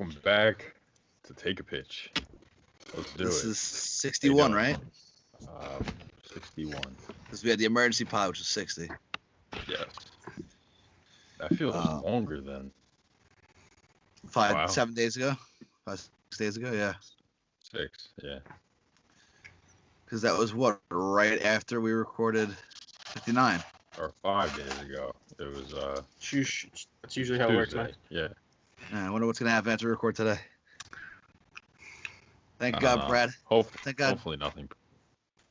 welcome back to Take a Pitch. Let's do this is 61, right? Um, 61. Because we had the emergency pod, which was 60. Yes. That feels Uh, longer than Five, Wow. seven days ago? Five, six days ago, yeah. six. Yeah. Because that was what? Right after we recorded 59. Or five days ago. It was uh Shoosh. That's usually how it works, Tuesday. man. Yeah. Yeah, I wonder what's going to happen after record today. Thank I God. Brad. Hope, Thank God. hopefully nothing.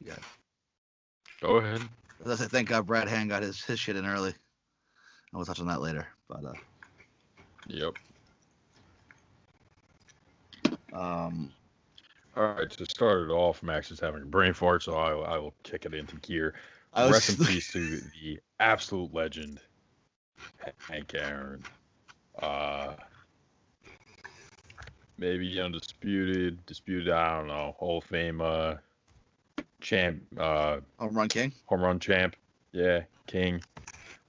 Yeah. Go ahead. I said, thank God Brad Hand got his, his shit in early. And we'll touch on that later. But, uh, Yep. um, All right. To start it off, Max is having a brain fart, so I, I will kick it into gear. I was Rest in peace to the absolute legend, Hank Aaron. Uh, maybe undisputed, disputed. I don't know. Hall of Fame uh, champ, uh, home run king. home run champ. Yeah, king.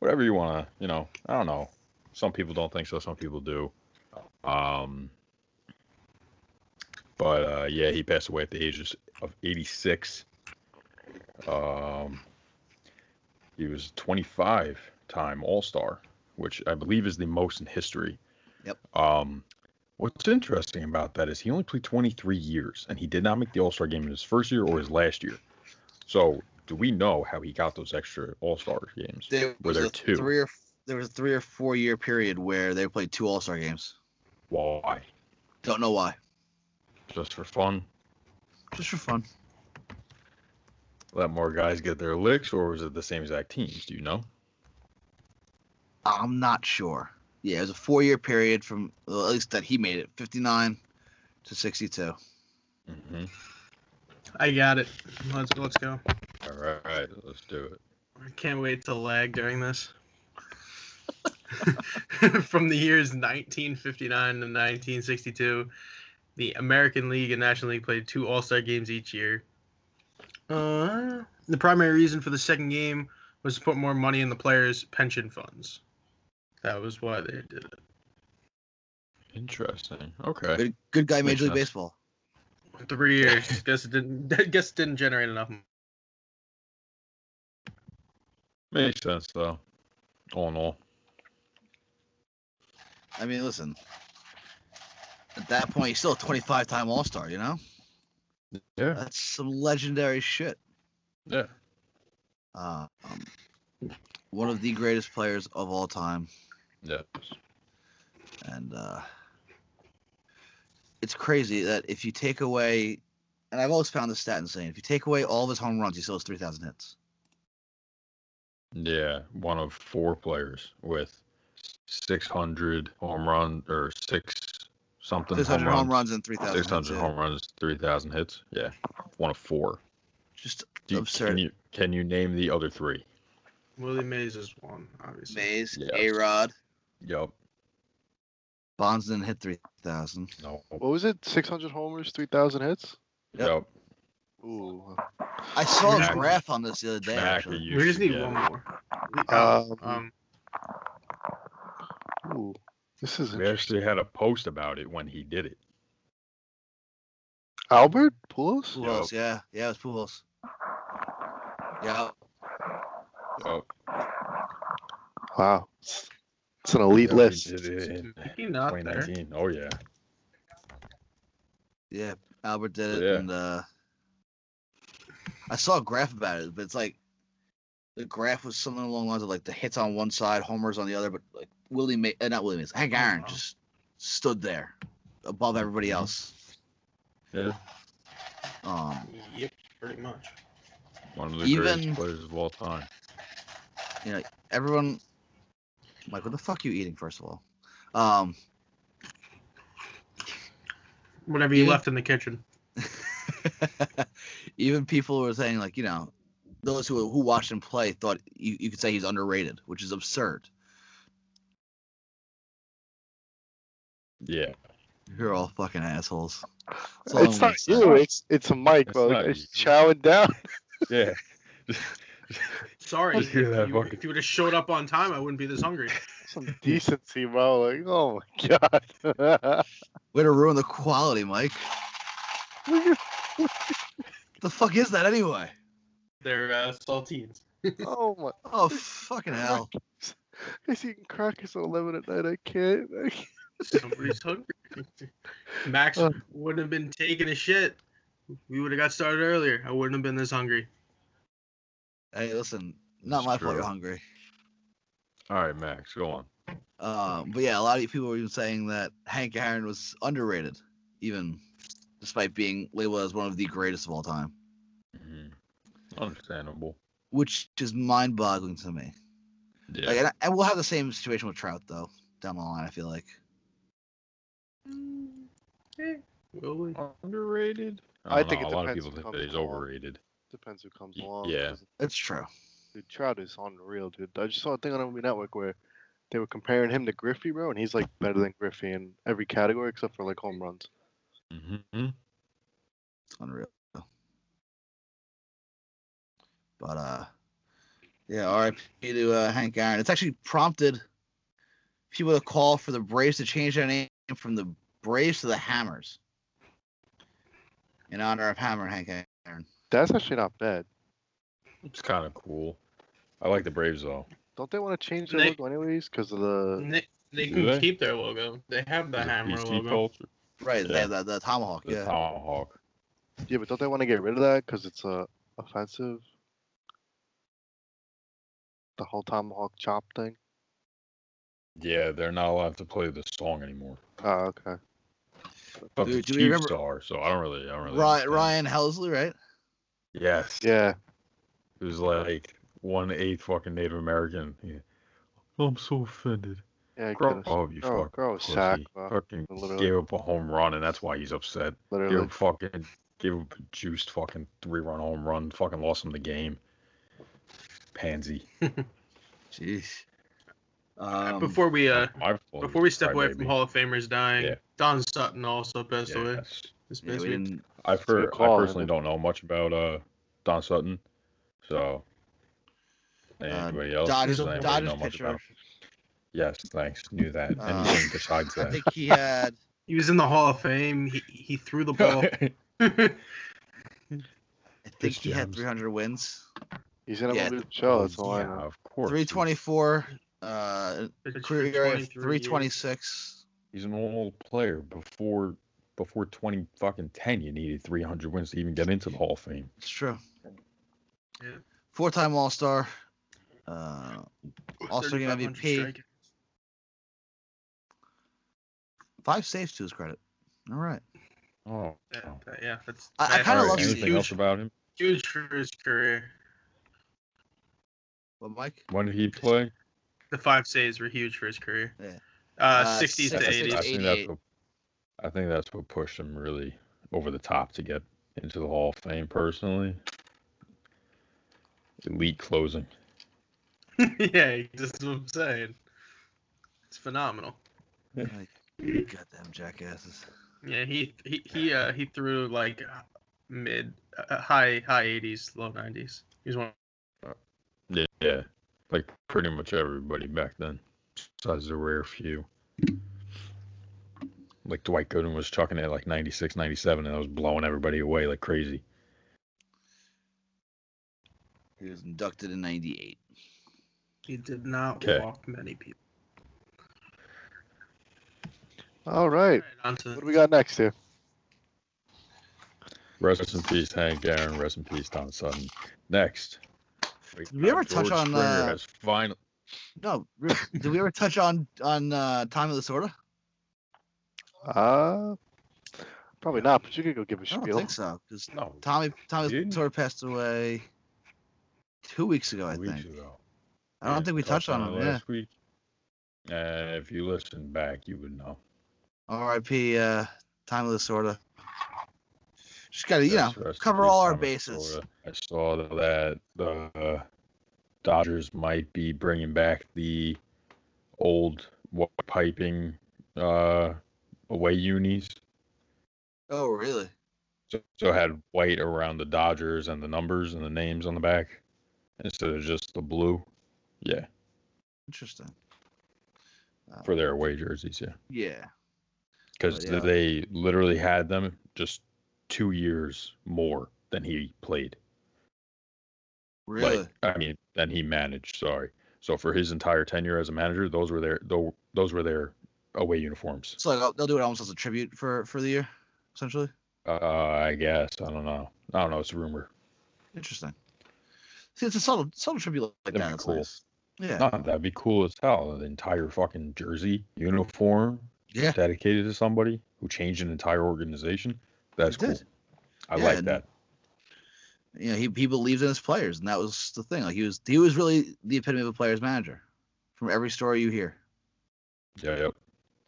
Whatever you wanna, you know. I don't know. Some people don't think so. Some people do. Um, but uh, yeah, he passed away at the age of 86. Um, he was 25 time All Star, which I believe is the most in history. Yep. Um, what's interesting about that is he only played 23 years, and he did not make the All Star game in his first year or his last year. So, do we know how he got those extra All Star games? There Were was there a two? three or there was a three or four year period where they played two All Star games. Why? Don't know why. Just for fun? Just for fun. Let more guys get their licks, or was it the same exact teams? Do you know? I'm not sure. Yeah, it was a four year period from well, at least that he made it, 59 to 62. hmm I got it. Let's let's go. All right, let's do it. I can't wait to lag during this. From the years 1959 to 1962, the American League and National League played two All Star games each year. Uh, the primary reason for the second game was to put more money in the players' pension funds. That was why they did it. Interesting. Okay. Good, good guy, Major League. Baseball. Three years. guess it didn't. Guess it didn't generate enough. Makes sense though. All in all. I mean, listen. At that point, he's still a 25 time All Star, you know? Yeah. That's some legendary shit. Yeah. Uh, um, one of the greatest players of all time. Yes. And uh, it's crazy that if you take away, and I've always found this stat insane, if you take away all of his home runs, he still has 3,000 hits. Yeah. One of four players with 600 home run or six something 600 home home runs. runs and 3,000 hits. 600 yeah. home runs, 3,000 hits. Yeah. One of four. Just Do you, absurd. can you can you name the other three? Willie Mays is one, obviously. Mays, Yeah. A Rod, Yup. Bonds didn't hit 3,000. No. What was it? 600 homers, 3,000 hits? Yep. Yup. Ooh. I saw a graph on this the other day. Actually. We just need get one more. Um, Um, Ooh. This is We actually had a post about it when he did it. Albert Pujols. Pujols, yeah, yeah, it was Pujols. Yeah, Yup. Wow. It's, it's an elite Yeah, list. did it in he there. 2019. Oh yeah. yeah, Albert did it, Yeah. and uh, I saw a graph about it, but it's like the graph was something along the lines of like the hits on one side, homers on the other, but like Willie, May, uh, not Willie Mays, Hank Aaron just stood there above everybody else. Yeah. Um, Yep, pretty much. One of the Even- greatest players of all time. Yeah, everyone, Mike, what the fuck are you eating? First of all, um, Whatever you Yeah. left in the kitchen. even people were saying like you know those who who watched him play thought you, you could say he's underrated which is absurd Yeah. you're all fucking assholes It's I'm not you. It's it's a mic, It's bro. It's you. chowing down. Yeah. Sorry, if you, fucking- if you would have showed up on time, I wouldn't be this hungry. Some decency, bro. Like, oh my god. Way to ruin the quality, Mike. the fuck is that anyway? They're uh, saltines. oh my. Oh fucking hell! Guys eating crackers at 11 at night. I can't. I can't. Somebody's hungry. Max Uh. wouldn't have been taking a shit. We would have got started earlier. I wouldn't have been this hungry. Hey, listen, not It's my fault you're hungry. All right, Max, go on. Um, but yeah, a lot of people were even saying that Hank Aaron was underrated, even despite being labeled as one of the greatest of all time, Mm-hmm. Understandable. which is mind-boggling to me. Yeah. Like, and, I- and we'll have the same situation with Trout though down the line. I feel like. Eh, will we? Underrated? I I, don't think know. it a lot of people think that he's along. overrated. Depends who comes along. Yeah, It's true. Dude, Trout is unreal, dude. I just saw a thing on MLB Network where they were comparing him to Griffey, bro, and he's like better than Griffey in every category except for like home runs. hmm It's unreal. But uh, yeah, RIP to uh, Hank Aaron. It's actually prompted people to call for the Braves to change their name from the Braves to the Hammers in honor of Hammer Hank Aaron. That's actually not bad. It's kind of cool. I like the Braves though. Don't they want to change their They- logo anyways? Because of the They, they can they? keep their logo. They have the Is hammer PC logo. culture? Right, they have the, the tomahawk. The Yeah, tomahawk. yeah, but don't they want to get rid of that because it's uh, offensive? The whole tomahawk chop thing. Yeah, they're not allowed to play the song anymore. Oh, okay. But Do- the do we Chiefs remember- are, so I don't really, I don't really. Ryan, understand. Ryan Helsley, right? Yes. Yeah. Who's like one eighth fucking Native American. Yeah. I'm so offended. Yeah. Grow Gross. up, you grow, fuck. grow a pussy. sack. Fucking Literally. gave up a home run, and that's why he's upset. Gave Literally. up fucking, gave up a juiced fucking three run home run. Fucking lost him the game. Pansy. Jeez. Um, before we uh before we step away from Hall of Famers dying, Yeah. Don Sutton also passed away Yes. This yeah, we week. I've a good heard. I personally don't know much about uh Don Sutton, so anybody else? Dodgers, does anybody Dodgers know much pitcher. about? Yes, thanks. Knew that. Uh, Anything besides that? I think he had. He was in the Hall of Fame. He he threw the ball. I think Pitch he had 300 wins. He's in a Yeah. movie show. That's all I know. of course. 324, uh, career 23 years. 326. He's an old player. Before before twenty fucking ten, you needed three hundred wins to even get into the Hall of Fame. It's true. Yeah. Four-time All-Star. Uh, All-Star Game 3,500 MVP. five saves to his credit. All right. Oh, Yeah, yeah, that's. I- I kinda All right, love huge, anything else huge, about him? huge for his career. Well, Mike. When did he play? The five saves were huge for his career. Yeah. Uh, Uh, 60s to 66 I 80s. think that's what. I think that's what pushed him really over the top to get into the Hall of Fame. Personally, elite closing. yeah, that's what I'm saying. It's phenomenal. Like, goddamn jackasses. Yeah, he he he uh he threw like mid uh, high high 80s, low 90s. He's one. Yeah, yeah, like pretty much everybody back then, besides a rare few. Like Dwight Gooden was chucking it at like 96, 97, and I was blowing everybody away like crazy. He was inducted in 98. He did not Okay. walk many people. All right. Alright, What do we got next here? Rest in peace, Hank Aaron. Rest in peace, Don Sutton. Next. Did we ever touch on, Springer uh, has final. No, re- did we ever touch on on uh, Tommy Lasorda? Uh, probably not, but you could go give a I don't spiel. think so, because No, Tommy Tommy Didn't? Sorta passed away two weeks ago, I weeks think. ago. I don't Yeah, think we touched on it him. Yeah. last week. Uh, if you listen back, you would know. R.I.P. Uh, Tommy Lasorda. Just gotta, you know, Yes, rest in cover peace, all our Thomas bases. Florida. I saw that the uh, Dodgers might be bringing back the old white piping uh, away unis. Oh, really? So, so it had white around the Dodgers and the numbers and the names on the back. instead of just the blue. Yeah, Interesting. Uh, for their away jerseys. Yeah, yeah. because yeah. they literally had them just two years more than he played. Really? Like, I mean, than he managed. Sorry. So for his entire tenure as a manager, those were their tho- those were their away uniforms. so like, they'll do it almost as a tribute for for the year, essentially. Uh, I guess I don't know. I don't know. It's a rumor. Interesting. See, it's a subtle subtle tribute like That'd that. be cool. nice. Yeah. No, that'd be cool as hell. The entire fucking jersey uniform Yeah. dedicated to somebody who changed an entire organization. That's cool. I Yeah, like that. you know, he he believed in his players, and that was the thing. Like he was he was really the epitome of a player's manager. From every story you hear. Yeah, yep.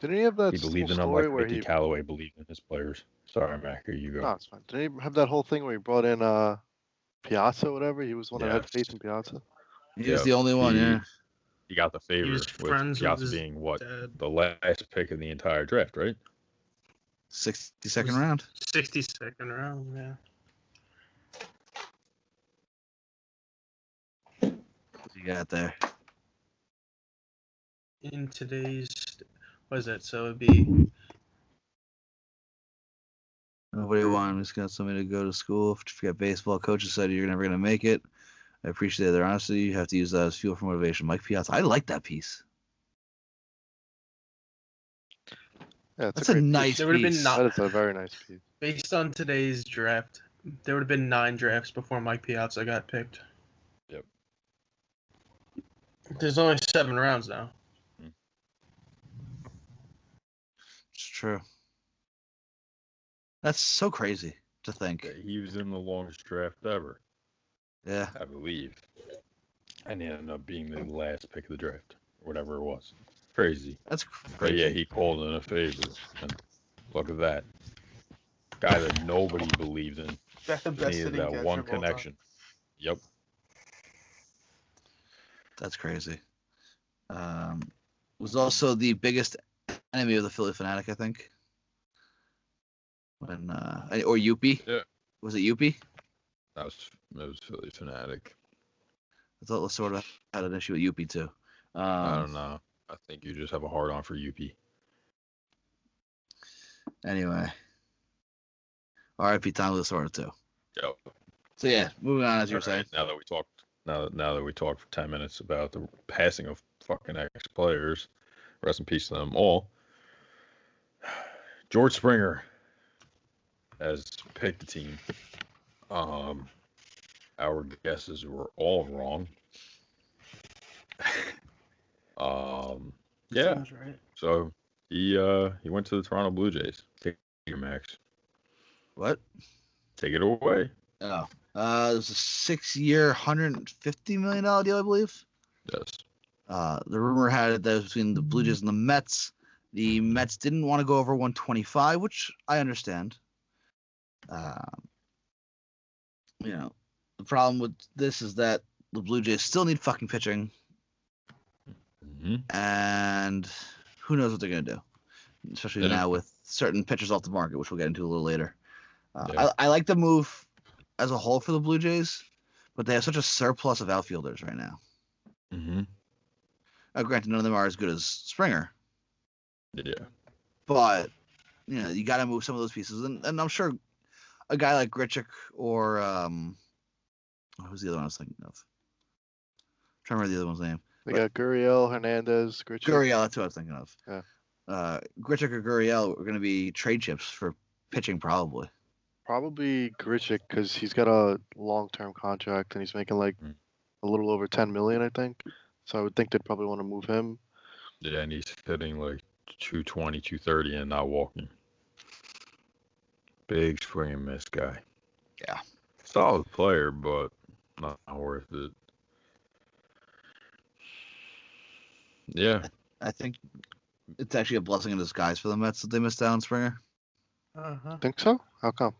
Didn't he have that He believed in whole them like Ricky Mickey he? Callaway believed in his players. Sorry, Mac. Here you go. No, it's fine. Didn't he have that whole thing where he brought in uh Piazza, or whatever? He was the one that had Yes. faith in Piazza. He was the only one. he- Yeah. He got the favor was with friends with being what Dad, the last pick in the entire draft, right? Sixty second round. 62nd round. Yeah. What do you got there? In today's, what is it? So it'd be Nobody wanted. Just got somebody to go to school. If to forget baseball. Coaches said you're never gonna make it. I appreciate their honesty. You have to use that as fuel for motivation. Mike Piazza. I like that piece. Yeah, it's That's a, a, great piece. nice There would've been piece. not- That is a very nice piece. based on today's draft. There would have been nine drafts before Mike Piazza got picked. Yep. There's only seven rounds now. True. That's so crazy to think. Yeah, He was in the longest draft ever, Yeah. I believe. And he ended up being the last pick of the draft, or whatever it was. Crazy. That's crazy. But crazy. yeah, he called in a favor. And look at that. Guy that nobody believed in. That's the Needed that one connection. Yep. That's crazy. Um, was also the biggest enemy of the Phillie Phanatic, I think. When uh, or Youppi. Yeah. Was it Youppi? That was that was Phillie Phanatic. I thought sort of had an issue with Youppi too. Um, I don't know. I think you just have a hard on for UP. Anyway. R.I.P. Tom Lasorda too. Yep. So yeah, moving on as you were saying. now that we talked now that now that we talked for ten minutes about the passing of fucking ex players, rest in peace to them all. George Springer has picked a team. Um our guesses were all wrong. um yeah, right. so he uh he went to the Toronto Blue Jays. Take it, Max. What? Take it away. Oh. Uh, it was a six-year, hundred fifty million dollar deal, I believe. Yes. Uh, the rumor had it that it was between the Blue Jays and the Mets. The Mets didn't want to go over 125, which I understand. Um, you know, the problem with this is that the Blue Jays still need fucking pitching, hmm and who knows what they're gonna do, especially Yeah. now with certain pitchers off the market, which we'll get into a little later. Uh, Yeah. I, I like the move as a whole for the Blue Jays, but they have such a surplus of outfielders right now. hmm Uh, granted, none of them are as good as Springer, Yeah. but you know you got to move some of those pieces, and, and I'm sure a guy like Grichuk or um, who's the other one I was thinking of? trying to remember the other one's name. They But- got Gurriel, Hernandez, Grichuk. Gurriel, that's what I was thinking of. Yeah. Uh, Grichuk or Gurriel are going to be trade chips for pitching, probably. Probably Grichuk because he's got a long-term contract and he's making like Mm. a little over 10 million, I think. So I would think they'd probably want to move him. Yeah, and he's hitting like 220, 230 and not walking. Big swing and miss guy. Yeah. Solid player, but not worth it. Yeah. I think it's actually a blessing in disguise for the Mets that they missed out on Springer. Uh-huh. Think so? How come?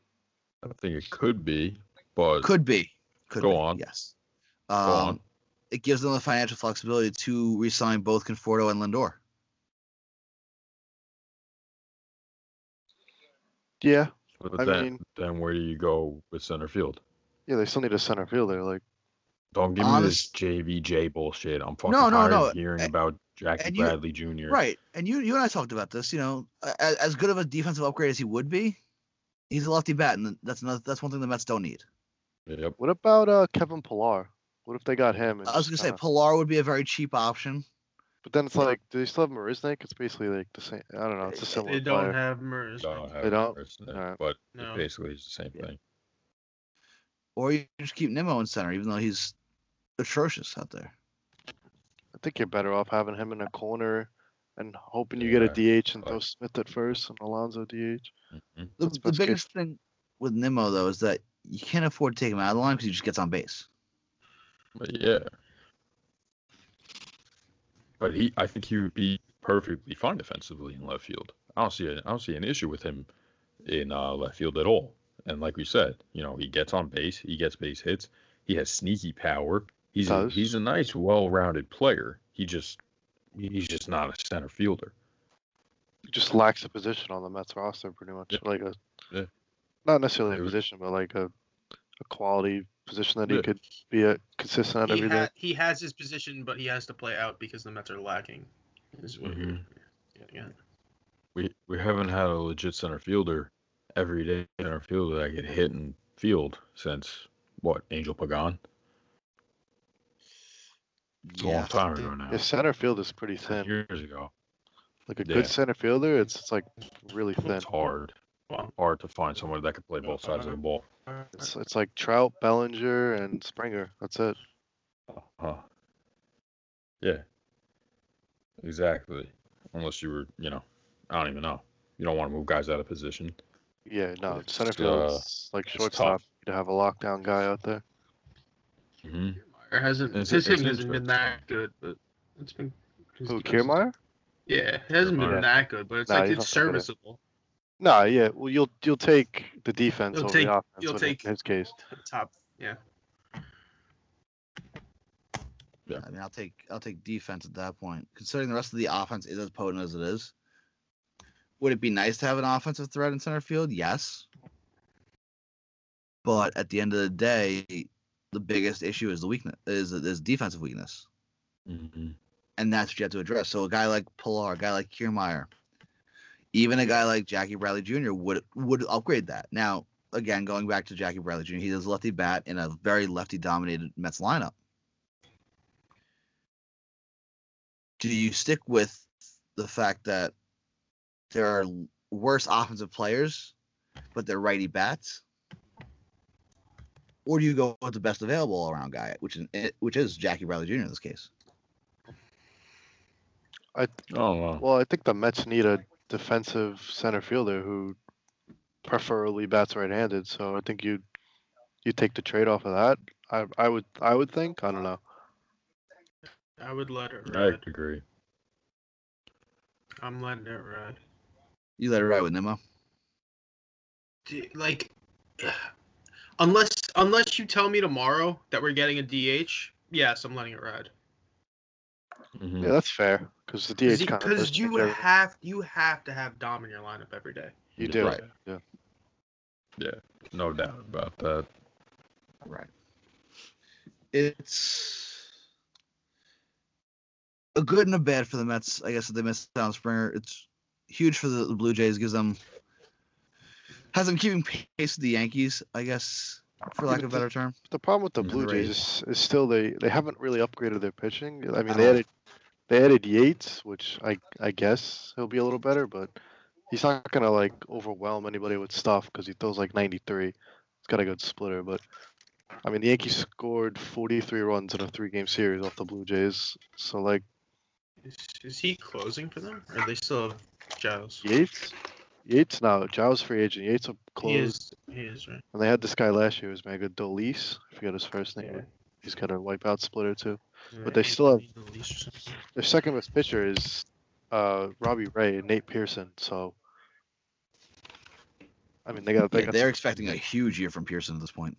I think it could be, but Could be. Could Go be, on. Yes. Go Um, on. It gives them the financial flexibility to re-sign both Conforto and Lindor. Yeah, but I then, mean- then where do you go with center field? yeah, they still need a center fielder. Like Don't give me Honest- this JVJ bullshit. I'm fucking No, no, tired no, of hearing a- about Jackie and you- Bradley Jr. Right, and you you and I talked about this. You know, as, as good of a defensive upgrade as he would be, he's a lefty bat, and that's another that's one thing the Mets don't need. Yep. What about uh Kevin Pillar? What if they got him? I was gonna say kinda- Pillar would be a very cheap option. But then it's like, do they still have Marisnick? It's basically like the same. I don't know. It's a similar They don't player. have Mers. Don't have They don't? Morris in but No. it basically it's the same Yeah. thing. Or you just keep Nimmo in center, even though he's atrocious out there. I think you're better off having him in a corner and hoping you get a DH and throw Smith at first and Alonso DH. Mhm. The, the best case. biggest thing with Nimmo though is that you can't afford to take him out of the line because he just gets on base. But yeah. But he, I think he would be perfectly fine defensively in left field. I don't see a, I don't see an issue with him in uh, left field at all. And like we said, you know, he gets on base, he gets base hits, he has sneaky power. He's a, he's a nice, well-rounded player. He just he's just not a center fielder. He just lacks a position on the Mets roster, pretty much. Yeah. Like a, Yeah. not necessarily a position, but like a, a quality position that he Yeah. could be a consistent at He, every day. ha- he has his position, but he has to play out because the Mets are lacking. Is what you're Mhm. getting at. We we haven't had a legit center fielder every day center fielder that I get hit in field since what Angel Pagan. It's a long time ago now. His center field is pretty thin. years ago. Like a Yeah. good center fielder, it's, it's like really thin. It's hard. Well, Hard to find someone that can play both sides of the ball. It's it's like Trout, Bellinger, and Springer. That's it. Uh-huh. Yeah. Exactly. Unless you were, you know, I don't even know. You don't want to move guys out of position. Yeah, no, It's, center field uh, is like shortstop. tough. To have a lockdown guy out there. hmm Kiermaier hasn't It's- his hitting hasn't been that good, but it's been. Who, Kiermaier? Yeah, it hasn't Kiermaier. been that good, but it's Nah, like he's it's not that good. serviceable. Nah, yeah. Well, you'll you'll take the defense You'll over take- the offense. you'll in take- his case. Top, yeah. Yeah. I mean, I'll take I'll take defense at that point. Considering the rest of the offense is as potent as it is, would it be nice to have an offensive threat in center field? Yes. But at the end of the day, the biggest issue is the weakness is is defensive weakness, hmm and that's what you have to address. So a guy like Pillar, a guy like Kiermaier, even a guy like Jackie Bradley Jr. would would upgrade that. Now, again, going back to Jackie Bradley Jr., he does lefty bat in a very lefty dominated Mets lineup. Do you stick with the fact that there are worse offensive players, but they're righty bats? Or do you go with the best available all around guy, which is eh, which is Jackie Bradley Jr. in this case? I oh, I don't well, I think the Mets need a defensive center fielder who preferably bats right-handed. So I think you you take the trade off of that. I I would I would think. I don't know. I would let it ride. I agree. I'm letting it ride. You let it ride with Nimmo. D- Like, unless unless you tell me tomorrow that we're getting a DH, yes, I'm letting it ride. Mhm. Yeah, that's fair because the DH kind of Because you have you have to have Dom in your lineup every day. you do. Right. Yeah. yeah, No doubt about that. Right. It's a good and a bad for the Mets. I guess if they miss out on Springer, it's huge for the, the Blue Jays. Gives them um, has them keeping pace with the Yankees. I guess, for lack of a better term. The problem with the. Blue Jays is, is still they they haven't really upgraded their pitching. I mean, At they uh-huh. all. added they added Yates, which I I guess he'll be a little better, but he's not gonna like overwhelm anybody with stuff because he throws like 93. He's got a good splitter, but I mean the Yankees scored 43 runs in a three-game series off the Blue Jays. So like Is, is he closing for them, or they still have Giles? Yates, Yates now Giles free agent. Yates will He is. He is right. and they had this guy last year who's mega Dolis. I forget his first name. Yeah. He's got a wipeout splitter too. Yeah, But they still have- he's the least or something. Their second best pitcher is uh, Robbie Ray and Nate Pearson. So, I mean, they got they Yeah, got. they're expecting a huge year from Pearson at this point.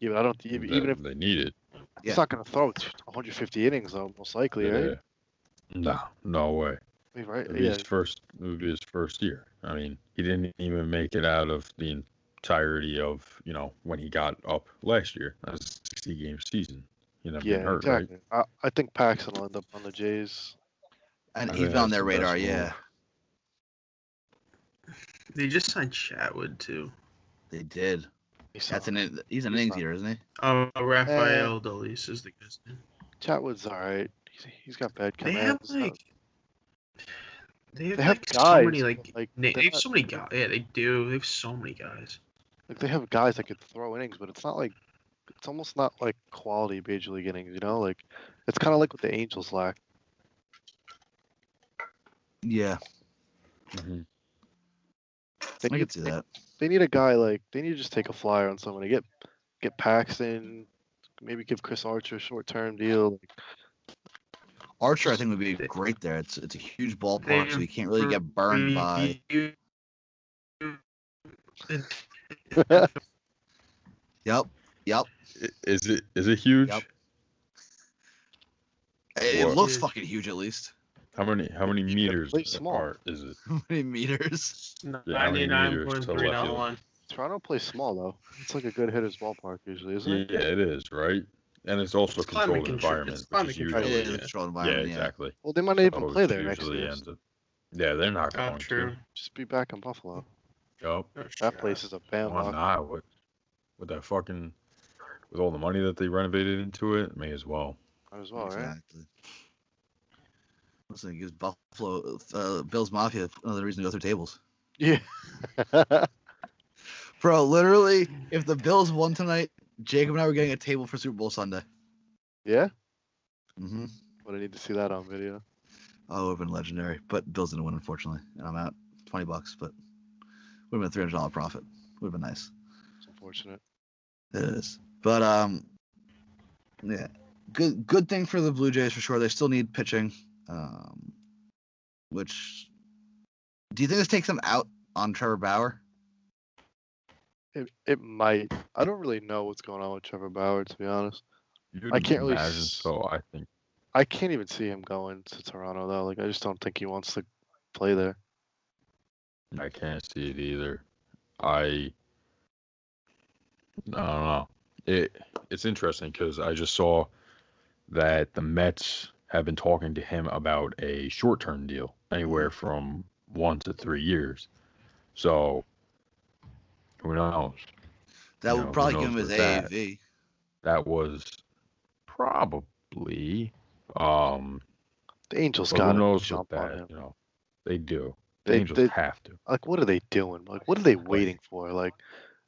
Even I don't even, even if they need it. Yeah. he's not going to throw 150 innings though, most likely, right? No, no way. I mean, right? It'll Yeah. his first. It would be his first year. I mean, he didn't even make it out of the entirety of you know when he got up last year. That was a 60 game season. You never Yeah, been hurt, right? exactly. I, I think Paxton will end up on the Jays. and I he's on their the radar. Yeah, They just signed Chatwood too. they did. He's That's not- an he's an He's innings not- eater, isn't he? Oh, Rafael uh, Dolis is the guy's name. Chatwood's all right. He's, he's got bad They have like they have, They have like so many like, like, they're they have not- so many guys. Yeah, they do. They have so many guys. like they have guys that could throw innings, but it's not like it's almost not like quality major league innings. You know, like it's kind of like what the Angels lack. Yeah, Mhm. They I need, could see they, that. they need a guy like they need to just take a flyer on somebody. Get get Paxton, maybe give Chris Archer a short term deal. Like, Archer, I think, would be great there. It's it's a huge ballpark, so you can't really get burned by. Yep, yep. Is it is it huge? Yep. It, it What? looks Huge. fucking huge, at least. How many how many should meters play small. apart is it? How many meters? Yeah, how many meters to left field? 99.391. Toronto plays small though. It's like a good hitter's ballpark usually, isn't it? Yeah, it is, right? And it's also It's climate controlled contro- environment, it's which is climate usually It controlled, is a yeah. controlled environment. Yeah, exactly. Well, they might not even So play it there next year. up- Yeah, they're not going true. Just be back in Buffalo. Yep. Oh, That place is a Why bandlock. not? With, with that fucking with all the money that they renovated into it, may as well. Might as well, right? exactly. Listen, gives Buffalo, uh, Bills Mafia another reason to go through tables. Yeah. Bro, literally, if the Bills won tonight, Jacob and I were getting a table for Super Bowl Sunday. yeah. Mm-hmm. But I need to see that on video. Oh, it would have been legendary. But Bills didn't win, unfortunately. And I'm out 20 bucks, but would have been a $300 profit. Would have been nice. It's unfortunate. It is. But, um, yeah. Good good thing for the Blue Jays for sure. They still need pitching. Um, which, do you think this takes them out on Trevor Bauer? It, it might. I don't really know what's going on with Trevor Bauer, to be honest. You'd I can't really imagine s- so. I think I can't even see him going to Toronto though. Like I just don't think he wants to play there. I can't see it either. I I don't know. It it's interesting because I just saw that the Mets have been talking to him about a short-term deal, anywhere from one to three years. So who knows? That You would know, who probably give knows him his with that? AAV. That was probably um. The Angels But got who to knows with jump on him. You know, they do. The They- Angels they- have to. Like what are they doing? Like what are they waiting for? Like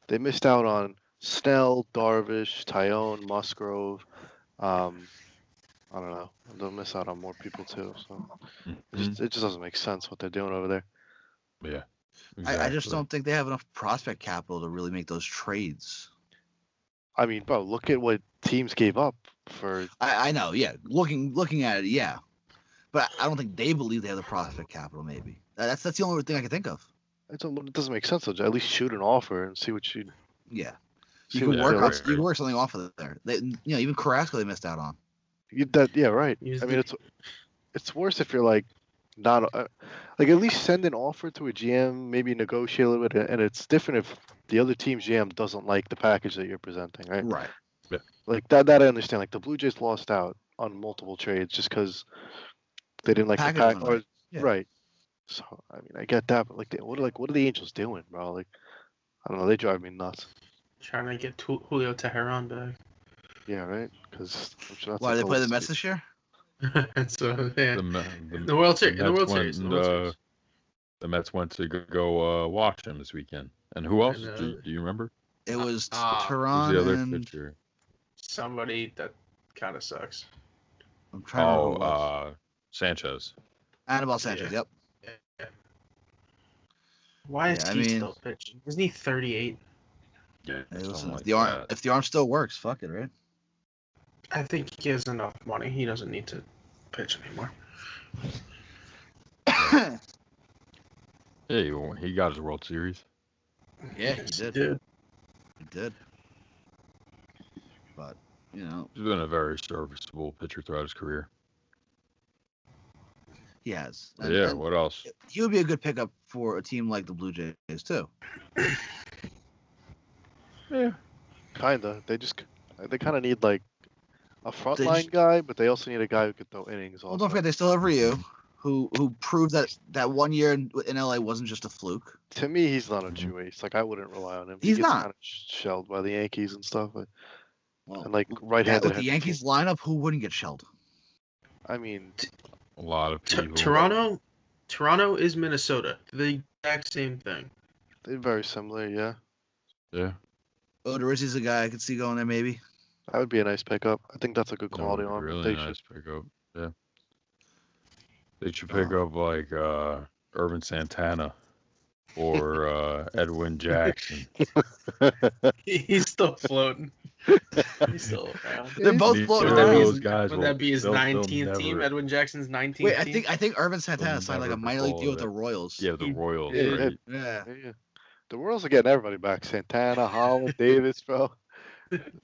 they missed out on Snell, Darvish, Taillon, Musgrove. Um, I don't know. They'll miss out on more people too. So it Mhm. just, it just doesn't make sense what they're doing over there. Yeah. I, I just don't think they have enough prospect capital to really make those trades. I mean, bro, look at what teams gave up for. I, I know, yeah. Looking looking at it, yeah. But I don't think they believe they have the prospect capital. Maybe that's that's the only thing I can think of. It doesn't, it doesn't make sense. though. At least shoot an offer and see what you. Yeah, See you can work feel on, you can work something off of there. They, you know, even Carrasco they missed out on. You, that yeah right. Use I mean the- it's it's worse if you're like not uh, like at least send an offer to a GM, maybe negotiate a little bit, and it's different if the other team's GM doesn't like the package that you're presenting, right? Right. Like that that I understand. Like the Blue Jays lost out on multiple trades just because they didn't like the Package pack. Or, right. Yeah. Right. So I mean I get that, but like they, what like what are the Angels doing, bro? Like I don't know. They drive me nuts. Trying to get Tu- Julio Teheran back. Yeah, right. Because Why they play the Mets this year? And so yeah, the, the, the World Series. the The Mets World went, Series. The World uh, the Mets went to go, go uh, watch him this weekend. And who else? know. Do, you- do you remember? It was Ah, Who's Teheran the other and pitcher? Somebody that kind of sucks. I'm trying to Oh, remember who uh, Sanchez. Anibal Sanchez. yeah. Yep. Why is Yeah, I he mean- still pitching? Isn't he 38? Yeah, Hey, listen, if like the arm that. if the arm still works, fuck it, right? I think he has enough money. He doesn't need to pitch anymore. Yeah, he, he got his World Series. Yeah, he Yes, did. did. He did. But you know, He's been a very serviceable pitcher throughout his career. he has. And- yeah, and what else? he would be a good pickup for a team like the Blue Jays too. Yeah. Kinda. They just they kind of need like a frontline sh- guy, but they also need a guy who could throw innings. Also. Well, don't forget they still have Ryu, who who proved that that one year in, in LA wasn't just a fluke. to me, he's not a Mhm. true ace. Like I wouldn't rely on him. He's he gets not. Kind of shelled by the Yankees and stuff. But, Well, and like right-handed. with the hitters. Yankees lineup, who wouldn't get shelled? I mean, A lot of T- people. Toronto, Toronto is Minnesota. The exact same thing. they're very similar. Yeah, Yeah. Odorizzi's a guy I could see going there maybe. that would be a nice pickup. I think that's a good quality would be arm. Really they nice should. pickup. Yeah. They should pick Uh, up like uh Ervin Santana or uh Edwin Jackson. He's still floating. He's still around. They're both Neither floating Would that of around. his, those guys would will- that be his they'll- they'll 19th team? never- Edwin Jackson's 19th Wait, I think I think Ervin Santana signed like a minor league deal with the Royals. Yeah, the Royals. Yeah, right? Yeah. Yeah, yeah. The world's getting everybody back. Santana, Holland, Davis, bro.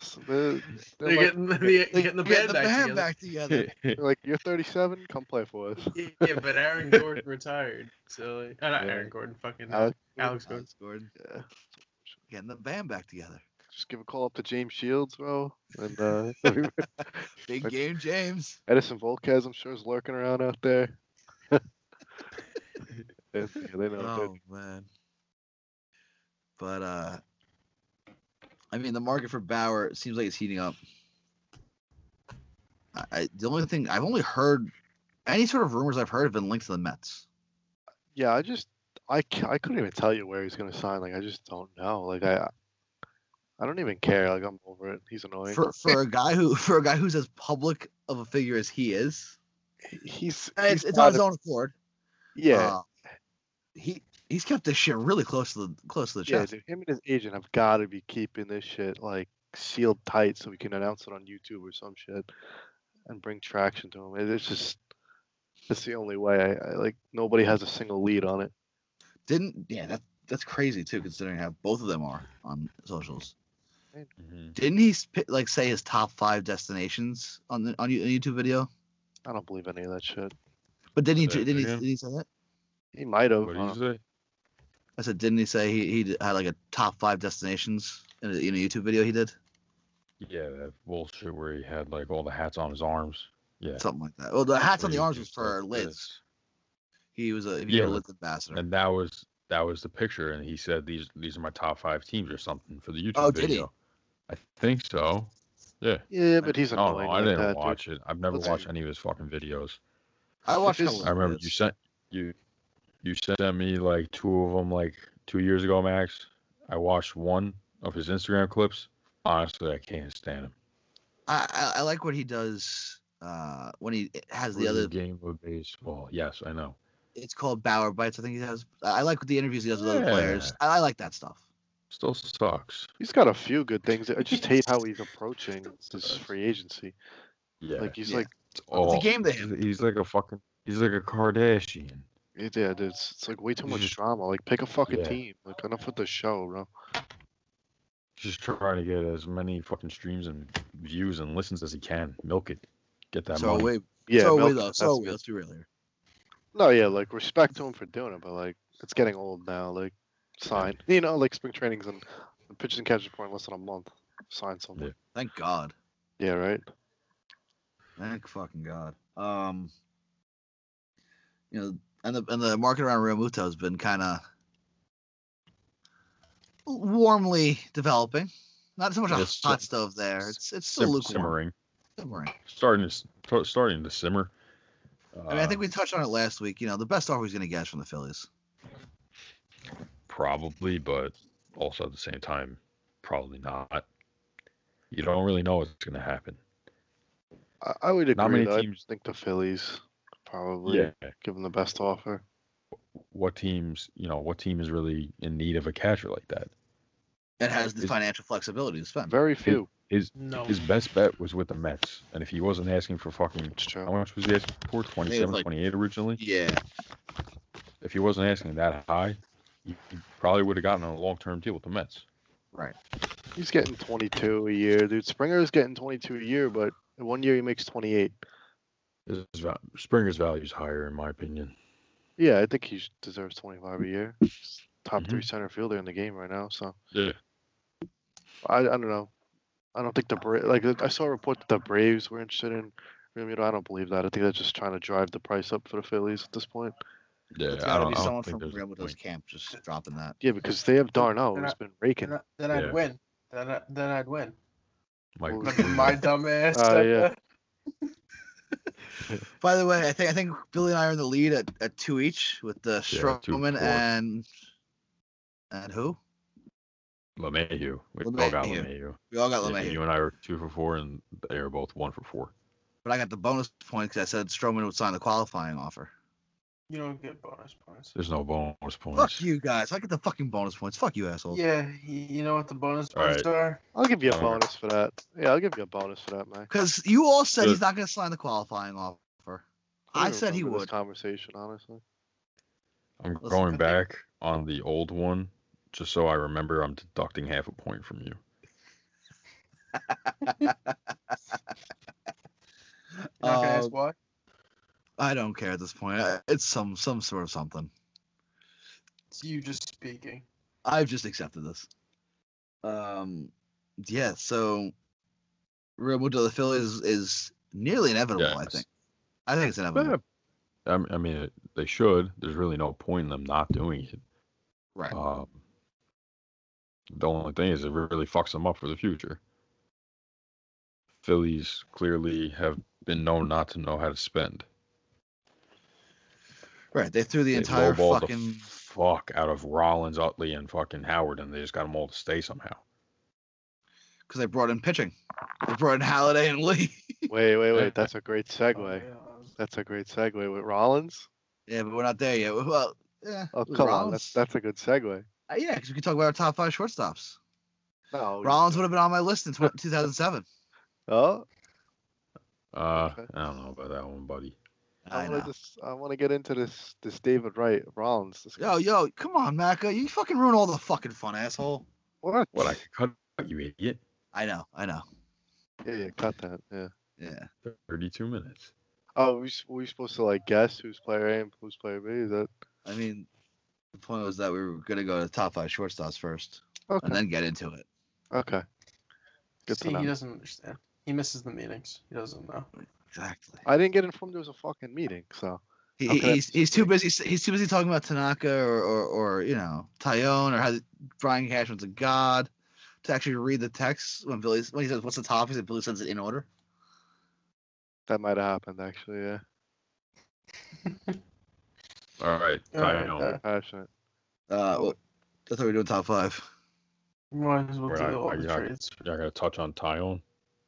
So they're, they're They're like, getting the, They getting the band back together. back together. like, you're 37, come play for us. Yeah, but Aaron Gordon retired. So, like, uh, not Yeah. Aaron Gordon, fucking Alex, Alex Gordon. Alex Gordon yeah. getting the band back together. Just give a call up to James Shields, bro. And uh, Big game, James. Edinson Volquez, I'm sure, is lurking around out there. yeah, yeah, they know. Oh man. But uh I mean the market for Bauer seems like it's heating up. I, I the only thing I've only heard any sort of rumors I've heard have been linked to the Mets. Yeah, I just, I, I couldn't even tell you where he's gonna sign. Like, I just don't know. Like, I, I don't even care. Like, I'm over it. He's annoying. For for a guy who for a guy who's as public of a figure as he is, he's, he's it's, it's on his own accord. Yeah, uh, he he's kept this shit really close to the close to the yeah. chest. Dude, him and his agent have got to be keeping this shit like sealed tight so we can announce it on YouTube or some shit and bring traction to him. It's just, it's the only way. I, I like nobody has a single lead on it. Didn't yeah that that's crazy too considering how both of them are on socials. Mhm. Didn't he like say his top five destinations on the on a YouTube video? I don't believe any of that shit. But didn't he? Say it Didn't he, again? did he say that? He might have. What did you say? I said, didn't he say he he had like a top five destinations in a, in a YouTube video he did? Yeah, that bullshit where he had like all the hats on his arms. Yeah. Something like that. Well, the hats on the arms was for like, Lids. this. He was a he was Yeah, a but- Lids ambassador. And that was that was the picture, and he said these these are my top five teams or something for the YouTube Oh, did he? video. I think so. Yeah. Yeah, but he's Oh annoying. no, I like didn't that, dude. watch it. I've never Let's- watched any of his fucking videos. I watched. a it's- couple I remember you sent you you sent me like two of them like two years ago, Max. I watched one of his Instagram clips. Honestly, I can't stand him. I, I I like what he does uh, when he has the other. game of baseball. Yes, I know. It's called Bauer Bites. I think he has. I I like the interviews he does with other players. I, I like that stuff. Still sucks. He's got a few good things. I just hate how he's approaching this free agency. Yeah. Like he's Yeah. like, it's, a game to he's- him. He's like a fucking. He's like a Kardashian. It- yeah, dude, it's, it's like way too much drama. Like pick a fucking Yeah. team. Like enough with the show, bro. Just trying to get as many fucking streams and views and listens as he can. Milk it. Get that so money. we, Yeah, so we milk- though. So we. good. Let's be real here. No, yeah, like respect to him for doing it, but like it's getting old now. Like sign, you know, like spring trainings and the pitches and catches report in less than a month. Sign something. Thank God. Yeah, right. Thank fucking God. Um, you know, and the and the market around Realmuto has been kind of warmly developing. Not so much a hot sim- stove there. It's it's still Sim- lukewarm. simmering. Simmering. Starting to s- starting to simmer. I mean, I Uh, think we touched on it last week. You know, the best offer he's going to get is from the Phillies. Probably, but also at the same time, probably not. You don't really know what's going to happen. I, I would agree. Not many though. I teams- think the Phillies probably Yeah. give him the best offer. What teams, you know, what team is really in need of a catcher like that? It has the Is- financial flexibility to spend. Very few. His No. his best bet was with the Mets, and if he wasn't asking for fucking how much was he asking for? 27, like- 28 originally. Yeah. If he wasn't asking that high, he, he probably would have gotten a long term deal with the Mets. Right. He's getting 22 a year, dude. Springer is getting 22 a year, but one year he makes 28. His, val- Springer's value is higher, in my opinion. Yeah, I think he deserves 25 a year. He's top Mhm. three center fielder in the game right now. So Yeah. I, I don't know. I don't think the Bra- like I saw a report that the Braves were interested in Realmuto. I don't believe that. I think they're just trying to drive the price up for the Phillies at this point. Yeah, It's I gotta don't, be I don't someone think from there's a point. camp just dropping that. Yeah, because they have d'Arnaud, They're who's not- been Then, raking. I- then I'd Yeah. win. Then, I, then I'd win. Mike, Look at my dumb ass. Oh, yeah. By the way, I think I think Billy and I are in the lead at, at two each with the Stroman four. and and who? LeMahieu. We all got LeMahieu. LeMahieu. We all got Yeah, you and I were two for four, and they are both one for four. but I got the bonus point because I said Stroman would sign the qualifying offer. You don't get bonus points. There's no bonus points. Fuck you guys! I get the fucking bonus points. Fuck you, asshole. Yeah, you know what the bonus All points are? I'll give you a Alright. bonus for that. Yeah, I'll give you a bonus for that, man. Because you all said The- he's not going to sign the qualifying offer. I don't said he remember this would. Conversation, honestly. I'm Listen, going I think- back on the old one, just so I remember. I'm deducting half a point from you. You're not gonna ask Um, why? I don't care at this point. It's some some sort of something. It's you just speaking. I've just accepted this. Um, yeah. So, Realmuto to the Phillies is nearly inevitable. I think. I think it's inevitable. Yeah, I m- I mean, it- they should. There's really no point in them not doing it. Right. Um, the only thing is, it really fucks them up for the future. Phillies clearly have been known not to know how to spend. Right. They threw the They entire fucking. the fuck out of Rollins, Utley, and fucking Howard, and they just got them all to stay somehow. Because they brought in pitching. They brought in Halladay and Lee. Wait, wait, wait. That's a great segue. Oh, yeah, That's a great segue with Rollins. yeah, but we're not there yet. Well, yeah. Oh, with come on. That's that's a good segue. Uh, yeah, because we can talk about our top five shortstops. No. Rollins would have been on my list in 2007. Oh, Uh, Okay. I don't know about that one, buddy. I I want to just I want to get into this this David Wright Rollins. Yo, yo, come on, Macca. You fucking ruin all the fucking fun, asshole. what? What I cut you idiot. I know, I know. Yeah, yeah. Cut that. Yeah. Yeah. 32 minutes. Oh, we s- were we supposed to like guess who's player A and who's player B? Is that I mean, the point was that we were gonna go to the top five shortstops first, okay? and then get into it. Okay. Good See, to he doesn't understand. He misses the meetings. He doesn't know. Exactly. I didn't get informed there was a fucking meeting, so He, How he's he's too busy. He's too busy talking about Tanaka or or, or you know Taillon or how Brian Cashman's a god to actually read the text when Billy when he says what's the topic He said Billy sends it in order. that might have happened actually. Yeah. All right, All right, Taillon. uh, Passionate. Uh, well, I thought we were doing top five. Might as well We're do not- all the trades. You're not gonna touch on Taillon.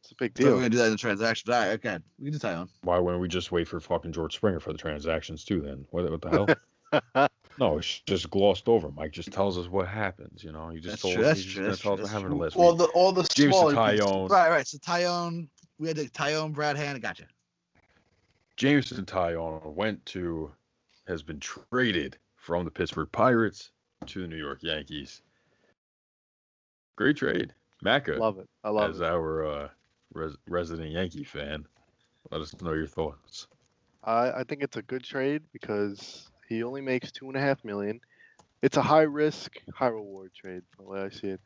It's a big deal. thought we're gonna do that in the transaction. All right, okay, we can do Taillon. Why wouldn't we just wait for fucking George Springer for the transactions too? Then what, what the hell? no, it's just glossed over. Mike just tells us what happens. You know, he just That's told true, us that's he's just true, gonna that's tell us true, what that's happened last All week. the all the James smaller Taillon. Right, right. So Taillon, we had the Taillon, Brad Hand. Gotcha. Jameson Taillon went to, has been traded from the Pittsburgh Pirates to the New York Yankees. Great trade, Macca. love it. I love as it. our uh, res- resident Yankee fan, let us know your thoughts. I, I think it's a good trade because he only makes two and a half million. It's a high risk, high reward trade, the way I see it.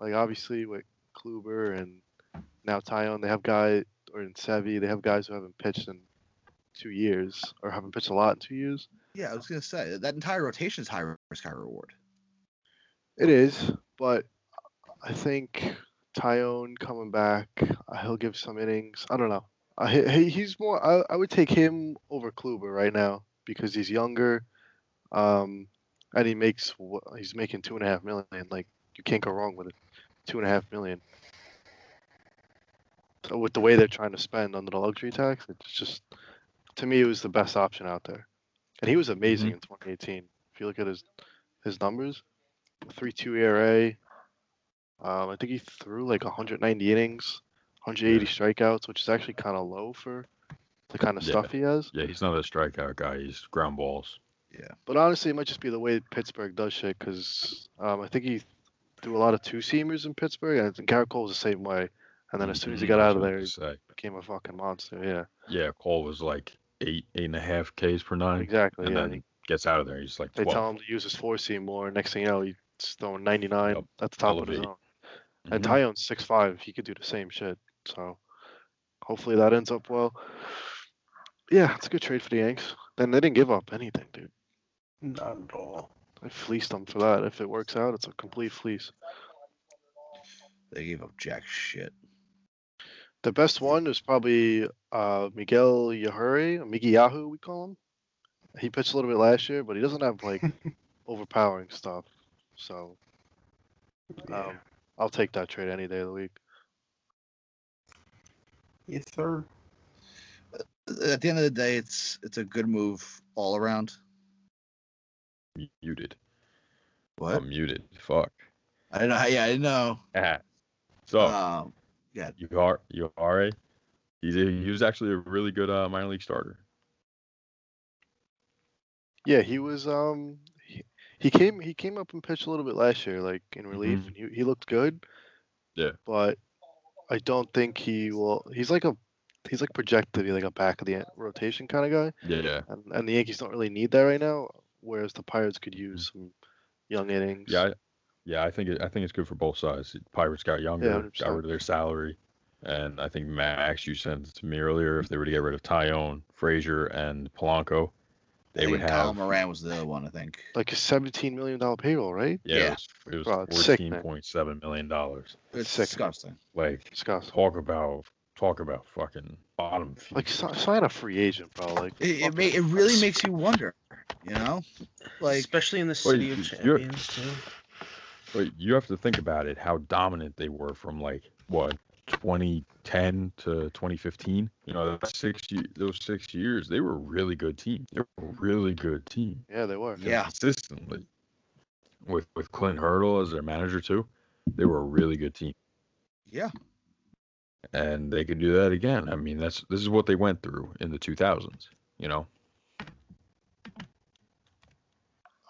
Like obviously with Kluber and now Taillon, they have guys or in Sevy, they have guys who haven't pitched in two years or haven't pitched a lot in two years. Yeah, I was gonna say that entire rotation is high risk, high reward. It is, but I think Taillon coming back, uh, he'll give some innings. I don't know. Uh, he, he- he's more. I, I would take him over Kluber right now because he's younger, um, and he makes he's making two and a half million. Like you can't go wrong with it. Two and a half million. So with the way they're trying to spend under the luxury tax, it's just to me it was the best option out there, and he was amazing in 2018. If you look at his his numbers, three two ERA. Um, I think he threw like 190 innings, 180 strikeouts, which is actually kind of low for the kind of Yeah. stuff he has. Yeah, he's not a strikeout guy. He's ground balls. Yeah, but honestly, it might just be the way Pittsburgh does shit because um, I think he threw a lot of two seamers in Pittsburgh, and I think Gerrit Cole was the same way. And then as soon as he Mhm, got out of there, he say. became a fucking monster. Yeah, yeah, Cole was like eight, eight and a half Ks per nine, exactly. and Yeah, then gets out of there. He's like they tell him to use his four seam more. Next thing you know, he's throwing 99 Yep, at the top of his elevate. Zone. And Mhm. Taillon's six five. He could do the same shit. So hopefully that ends up well. Yeah, it's a good trade for the Yanks. Then they didn't give up anything, dude. Not at all. I fleeced them for that. If it works out, it's a complete fleece. They gave up jack shit. The best one is probably uh, Miguel Yajure, Miggy Yahoo, we call him. He pitched a little bit last year, but he doesn't have like overpowering stuff. So Yeah. I'll take that trade any day of the week. yes, sir. At the end of the day, it's it's a good move all around. Muted. What? I'm muted. Fuck. I don't know. Yeah, I didn't know. Ah. So Um, you are you are a he's a, he was actually a really good uh, minor league starter. Yeah, he was um he, came he came up and pitched a little bit last year, like in relief, Mhm. and he he looked good. Yeah. But I don't think he will. He's like a he's like projected to be like a back of the rotation kind of guy, Yeah. and and the Yankees don't really need that right now. Whereas the Pirates could use some young innings. Yeah. I, yeah. I think it, I think it's good for both sides. Pirates got younger, got 100%. rid of their salary, and I think Max, you sent it to me earlier. If they were to get rid of Taillon, Frazier, and Polanco, they I would think Kyle Moran was the other one. I think. like a seventeen million dollar payroll, right? yeah, Yeah. it was, it was it's sick, fourteen man. point seven million dollars. It's Sick. disgusting. Like Disgusting. talk about talk about fucking bottom. Like sign a free agent, bro. Like It it, fuck ma- it really makes you wonder. You know, like Especially in the city you- of champions too. But you have to think about it, how dominant they were from like what 2010 to 2015. You know, that six those six years, they were a really good team. They were a really good team yeah, they were. Yeah. consistently. With with Clint Hurdle as their manager too, they were a really good team, yeah, and they could do that again. I mean, that's this is what they went through in the 2000s. You know, I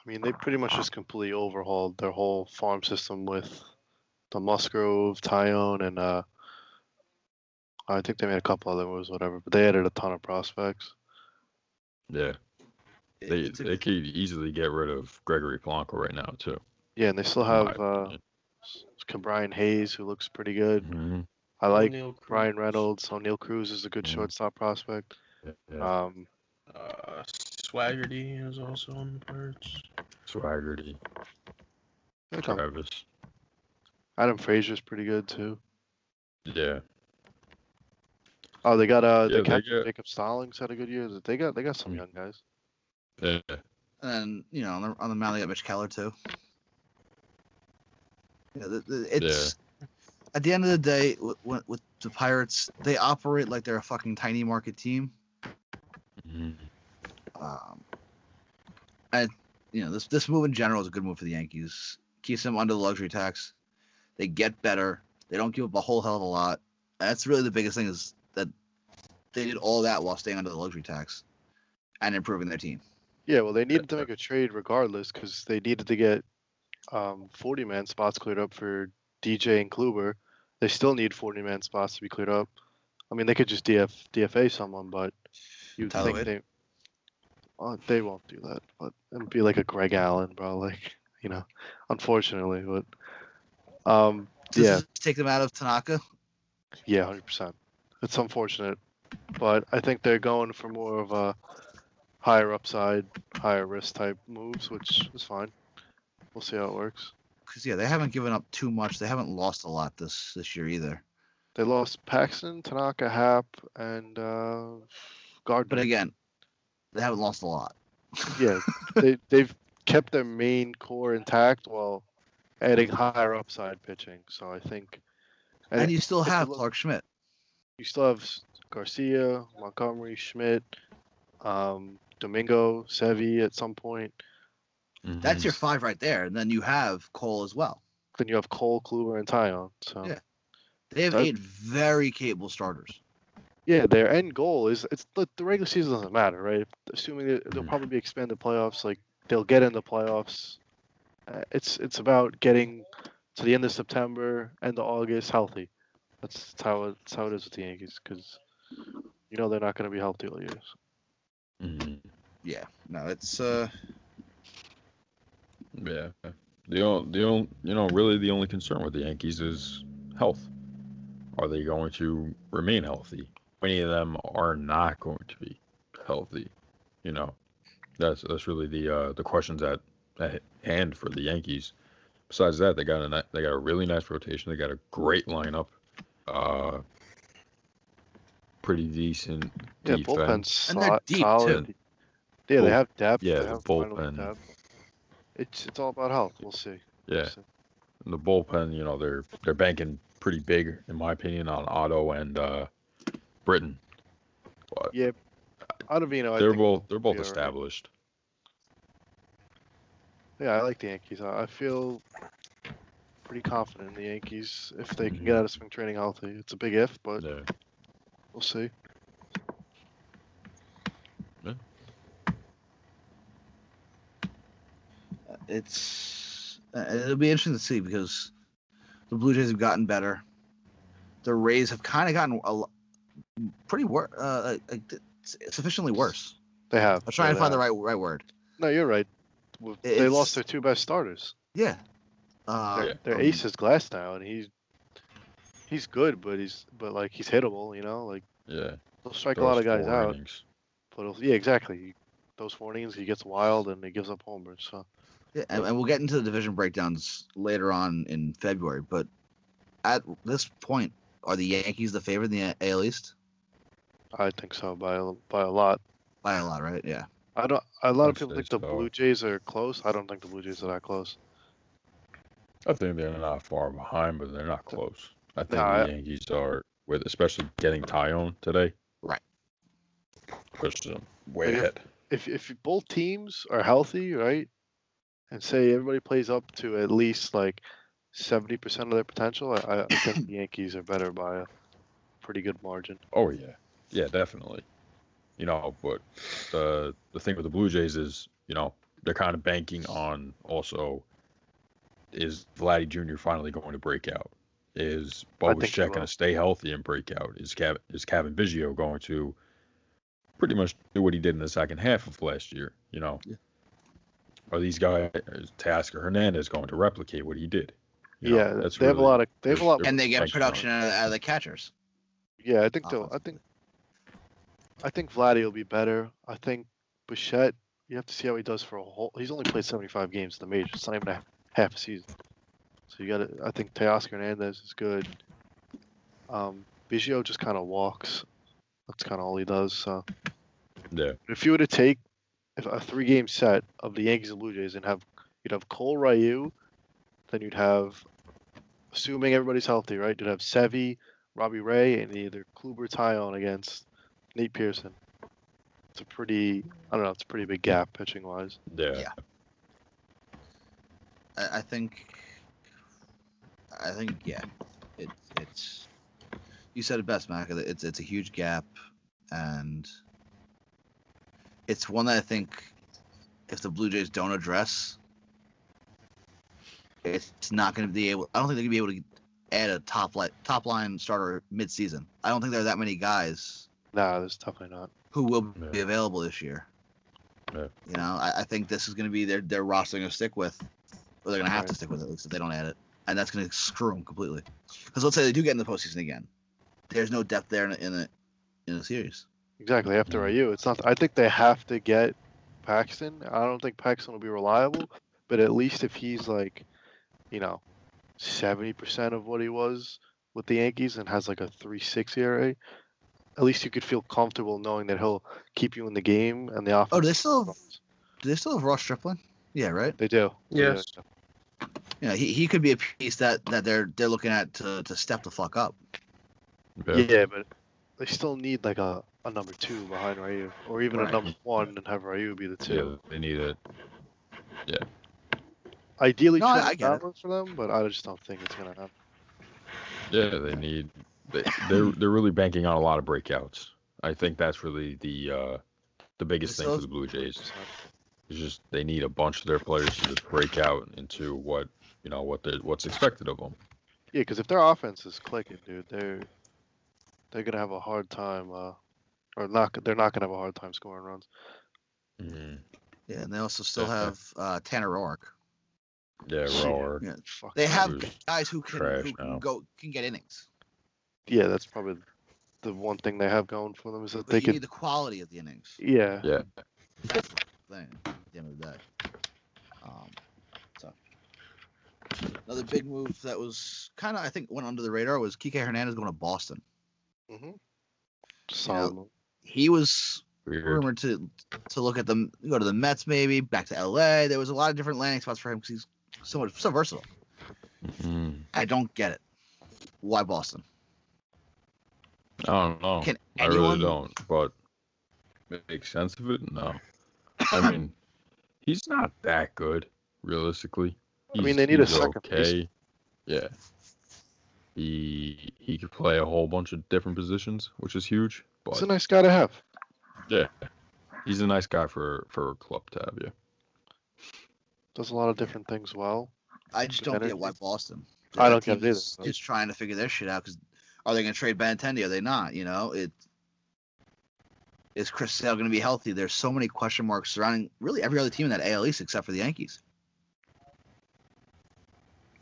mean, they pretty much just completely overhauled their whole farm system with the Musgrove, Taillon, and uh, I think they made a couple other moves, whatever. But they added a ton of prospects. yeah, they it's a- they could easily get rid of Gregory Polanco right now too. Yeah, and they still have uh, opinion. Brian Hayes, who looks pretty good. Mhm. I like Oneil Brian Cruz, Reynolds. Oneil Cruz is a good Mhm. shortstop prospect. Yeah. Um, Uh, Swaggerty is also on the Pirates. Swaggerty, okay. Travis. Adam Frazier's pretty good too. Yeah. Oh, they got uh, Yeah, the they got- Jacob Stallings had a good year. They got they got some Mm. young guys. Yeah. and you know on the, on the mound they got Mitch Keller too. Yeah, the, the, it's at the end of the day with, with, with the Pirates, they operate like they're a fucking tiny market team. Mhm. Um, and you know this this move in general is a good move for the Yankees. Keeps them under the luxury tax. They get better. They don't give up a whole hell of a lot. That's really the biggest thing is that they did all that while staying under the luxury tax and improving their team. Yeah, well, they needed to make a trade regardless because they needed to get um, 40 man spots cleared up for DJ and Kluber. They still need 40 man spots to be cleared up. I mean, they could just DF DFA someone, but you'd think Wade? they well, they won't do that. But it'd be like a Greg Allen, bro. Like you know, unfortunately, but um, Does yeah, take them out of Tanaka? yeah, hundred percent. It's unfortunate, but I think they're going for more of a higher upside, higher risk type moves, which is fine. We'll see how it works. Because yeah, they haven't given up too much. They haven't lost a lot this this year either. They lost Paxton, Tanaka, Happ, and uh, Gardner. But again, they haven't lost a lot. yeah, they they've kept their main core intact while adding higher upside pitching. So I think, And you still have Clarke Schmidt. you still have Garcia, Montgomery, Schmidt, um, Domingo, Sevi at some point. That's Mhm. your five right there. And then you have Cole as well. Then you have Cole, Kluber, and Taillon. So Yeah. They have That- eight very capable starters. Yeah, their end goal is it's the, the regular season doesn't matter, right? Assuming that there'll Mhm. probably be expanded playoffs, like they'll get in the playoffs. Uh, it's it's about getting to the end of September, end of August, healthy. That's, that's how it, that's how it is with the Yankees, because you know they're not going to be healthy all years. Mhm. Yeah. No, it's uh Yeah. the only, the only, you know, really the only concern with the Yankees is health. Are they going to remain healthy? Many of them are not going to be healthy. You know, that's that's really the uh, the questions at, at hand for the Yankees. Besides that, they got a they got a really nice rotation. They got a great lineup. Uh, pretty decent Yeah, defense. bullpen's And they're sol- deep, solid. too. Yeah, Bull- they have depth. yeah, they the have final bullpen. depth. It's it's all about health. We'll see. We'll Yeah, see. And the bullpen, you know, they're they're banking pretty big, in my opinion, on Otto and uh, Britton. But Yeah, Ottavino. I they're both they're both be all right. established. Yeah, I like the Yankees. I I feel pretty confident in the Yankees if they can get out of spring training healthy. It's a big if, but Yeah, we'll see. It's uh, it'll be interesting to see because the Blue Jays have gotten better. The Rays have kind of gotten a pretty wor- uh, like, sufficiently worse. They have. I'm trying yeah, to find they the right right word. No, you're right. W- They It's- lost their two best starters. Yeah. Uh, Yeah. Their um, ace is Glasnow, and he's he's good, but he's but like he's hittable. You know, like yeah. he'll strike a lot of guys out. innings. But yeah, exactly. Those four innings, he gets wild and he gives up homers. So Yeah, and, and we'll get into the division breakdowns later on in February. But at this point, are the Yankees the favorite in the AL East I think so by a, by a lot. by a lot, right? Yeah. I don't. A lot of I'd people say think the so. Blue Jays are close. I don't think the Blue Jays are that close. I think they're not far behind, but they're not close. I think Nah, the Yankees are with, especially getting Taillon today. Right. Pushed them way if- ahead. If if both teams are healthy, right, and say everybody plays up to at least like seventy percent of their potential, I, I think the Yankees are better by a pretty good margin. Oh yeah, yeah, definitely. You know, but the the thing with the Blue Jays is, you know, they're kind of banking on also is Vladdy Jr. finally going to break out? Is I Bo think he Bichette going to stay healthy and break out? Is Cav is Cavan Biggio going to pretty much do what he did in the second half of last year? You know, Yeah. are these guys is Teoscar Hernandez going to replicate what he did? You know, yeah, that's they have a lot of they have a lot. And they get production out of, out of the catchers. Yeah, I think they'll. I think. I think Vladdy will be better. I think Bichette. You have to see how he does for a whole. He's only played 75 games in the majors. It's not even a half a season. So you got to. I think Teoscar Hernandez is good. Um, Biggio just kind of walks. That's kind of all he does. So Yeah, if you were to take a three-game set of the Yankees and Blue Jays and have you'd have Cole Ryu, then you'd have, assuming everybody's healthy, right? You'd have Sevy, Robbie Ray, and either Kluber Taillon against Nate Pearson. It's a pretty, I don't know, it's a pretty big gap pitching wise. yeah, Yeah. I, I think. I think yeah, it, it's. You said it best, Mac. It's it's a huge gap, and it's one that I think if the Blue Jays don't address, it's not going to be able. I don't think they're going to be able to add a top line top line starter mid-season. I don't think there are that many guys Nah, there's definitely not. who will be available this year. Yeah. You know, I, I think this is going to be their their roster going to stick with, or they're going to have to stick with it at least if they don't add it, and that's going to screw them completely. Because let's say they do get in the postseason again, there's no depth there in a, in a in a series. Exactly after. Ryu, it's not. I think they have to get Paxton. I don't think Paxton will be reliable, but at least if he's like, you know, seventy percent of what he was with the Yankees and has like a three six ERA, at least you could feel comfortable knowing that he'll keep you in the game and the offense. Oh, do they still have, do they still have Ross Stripling? Yeah, right. They do. Yeah. Yes. You know, he, he could be a piece that that they're they're looking at to to step the fuck up. yeah. Yeah, but they still need like a, a number two behind Ryu, or even Right. a number one and have Ryu be the two. Yeah, they need it. Yeah. Ideally, No, I- Trevor I get it. For them, but I just don't think it's gonna happen. Yeah, they need. They, they're they're really banking on a lot of breakouts. I think that's really the uh, the biggest thing for the Blue Jays. It's just they need a bunch of their players to just break out into what you know what they what's expected of them. Yeah, because if their offense is clicking, dude, they're they're gonna have a hard time, uh, or not. They're not gonna have a hard time scoring runs. Mm-hmm. Yeah, and they also still have uh, Tanner Roark. Yeah, Shit. Rower. Yeah. Fuck. They have guys who can, who can go can get innings, Yeah, that's probably the one thing they have going for them is that but they you could. need the quality of the innings. Yeah. Yeah. thing at the end of the day. Um, so another big move that was kind of I think went under the radar was Kike Hernandez going to Boston. Mm-hmm. Solid. move. He was Weird. rumored to to look at them, go to the Mets maybe, back to LA. There was a lot of different landing spots for him because he's so much so versatile. Mhm. I don't get it. Why Boston? I don't know. Can I anyone? really don't. But make sense of it? No. I mean, he's not that good, realistically. I mean, they need a second baseman. okay. Yeah. He he could play a whole bunch of different positions, which is huge. But He's a nice guy to have. yeah, he's a nice guy for for a club to have. Yeah. Does a lot of different things well. I just don't get energy. why Boston. I don't get team it either. is- Is trying to figure their shit out because are they going to trade Benintendi? Are they not? You know, it is Chris Sale going to be healthy? There's so many question marks surrounding really every other team in that AL East except for the Yankees.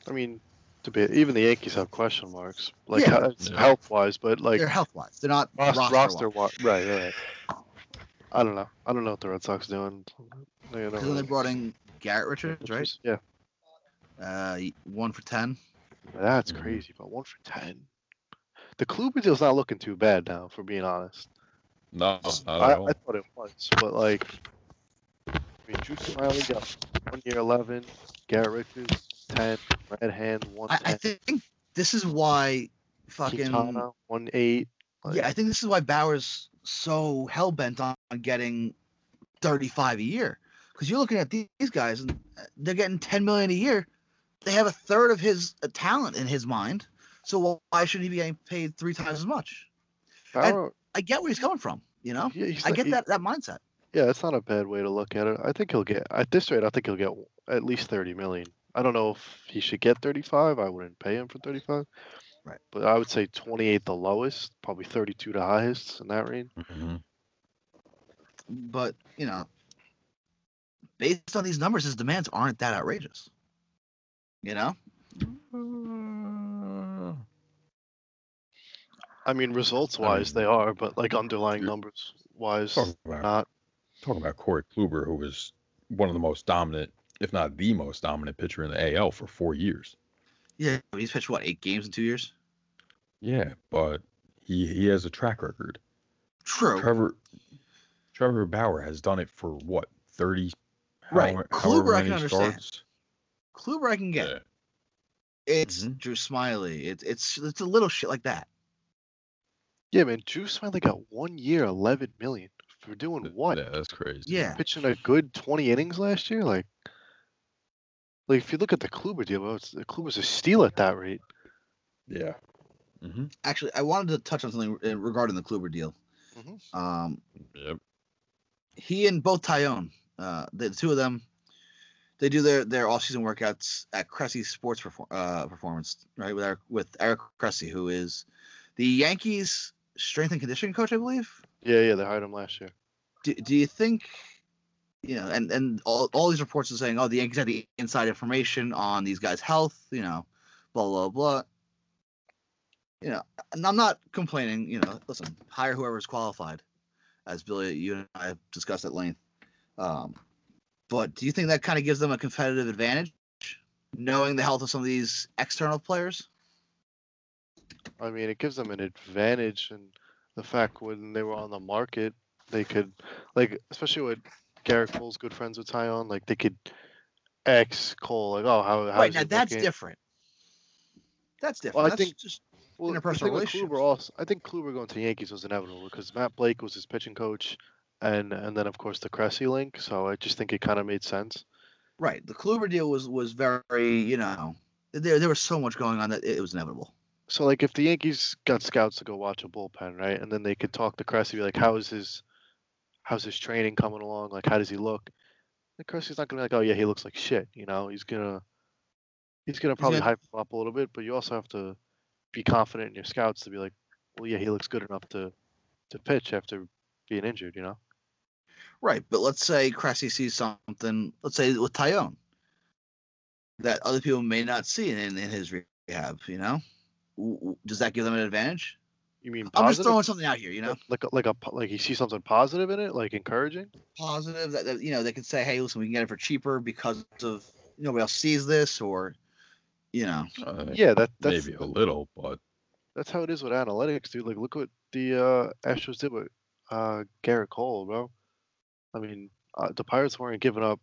I mean, to be even the Yankees have question marks, like Yeah. Yeah. health wise, but like They're health wise. They're not roster, roster, roster wise. wi- right, right, right. I don't know. I don't know what the Red Sox doing. They don't Because they brought in Garrett Richards, right? Yeah, Uh, one for ten. that's Mhm. crazy. But one for ten. The Kluber deal's not looking too bad now, for being honest. No, not I, at all. I thought it was, but like, I mean, Drew Smyly got one year eleven, Garrett Richards ten, Red Hand one I, I think this is why fucking Quintana one eight. Like, yeah. I think this is why Bauer's so hell bent on, on getting 35 a year. Because you're looking at these, guys and they're getting 10 million a year. They have a third of his talent in his mind. So why should he be getting paid three times as much? Bauer, I get where he's coming from. You know, yeah, I get that that mindset. Yeah, it's not a bad way to look at it. I think he'll get at this rate. I think he'll get at least thirty million. I don't know if he should get thirty-five. I wouldn't pay him for thirty-five. Right. But I would say twenty-eight the lowest, probably thirty-two the highest in that range. Mhm. But you know, based on these numbers, his demands aren't that outrageous. You know, Uh, I mean, results-wise, mean- they are, but like underlying numbers-wise, talking about not. talking about Corey Kluber, who was one of the most dominant, if not the most dominant pitcher in the AL for four years. yeah, he's pitched what eight games in two years. Yeah, but he he has a track record. True. Trevor Trevor Bauer has done it for what thirty. Right. however- Kluber, however I many can understand. starts. Kluber, I can get. Yeah. It's Mhm. Drew Smyly. It's it's it's a little shit like that. Yeah, man. Drew Smyly got one year, eleven million for doing what? Yeah, that's crazy. Yeah. Pitching a good twenty innings last year, like. Like if you look at the Kluber deal, well, it's, the Kluber's a steal at that rate. Yeah. hmm Actually, I wanted to touch on something uh, regarding the Kluber deal. Mhm. Um, Yep. he and both Taillon, uh, the two of them, they do their their off season workouts at Cressey Sports Perform- uh, Performance, right? With Eric, with Eric Cressey, who is the Yankees strength and conditioning coach, I believe. Yeah, yeah, they hired him last year. Do, do you think, you know, and and all, all these reports are saying, oh, the the inside information on these guys' health, you know, blah blah blah. You know, and I'm not complaining. You know, listen, hire whoever's qualified, as Billy, you and I have discussed at length. Um, but do you think that kind of gives them a competitive advantage, knowing the health of some of these external players? I mean, it gives them an advantage, and the fact when they were on the market, they could, like, especially with Gerrit Cole's good friends with Taillon, like they could X Cole, like, oh, how, how's right now, that's looking? different. That's different. Well, I that's think- just Well, interpersonal relationships. Kluber also, I think Kluber going to the Yankees was inevitable because Matt Blake was his pitching coach, and and then of course the Cressey link. So I just think it kind of made sense. Right. The Kluber deal was was very, you know, there there was so much going on that it was inevitable. So like if the Yankees got scouts to go watch a bullpen, right, and then they could talk to Cressey, be like, how is his, how's his training coming along? Like, how does he look? And Cressey's not gonna be like, oh yeah, he looks like shit. You know, he's gonna, he's gonna probably gonna- hype him up a little bit, but you also have to be confident in your scouts to be like, well, yeah, he looks good enough to, to pitch after being injured. You know. Right. But let's say Cressy sees something, let's say with Taillon. that other people may not see in, in his rehab. You know, does that give them an advantage? You mean I'm just throwing something out here. You know, like a, like a like you see something positive in it, like encouraging. positive that, that you know they can say, hey, listen, we can get it for cheaper because of nobody else sees this, or you know, Uh, Yeah, that that's maybe a little, but that's how it is with analytics, dude. Like look what the uh, Astros did with uh, Gerrit Cole, bro. I mean, uh, the Pirates weren't giving up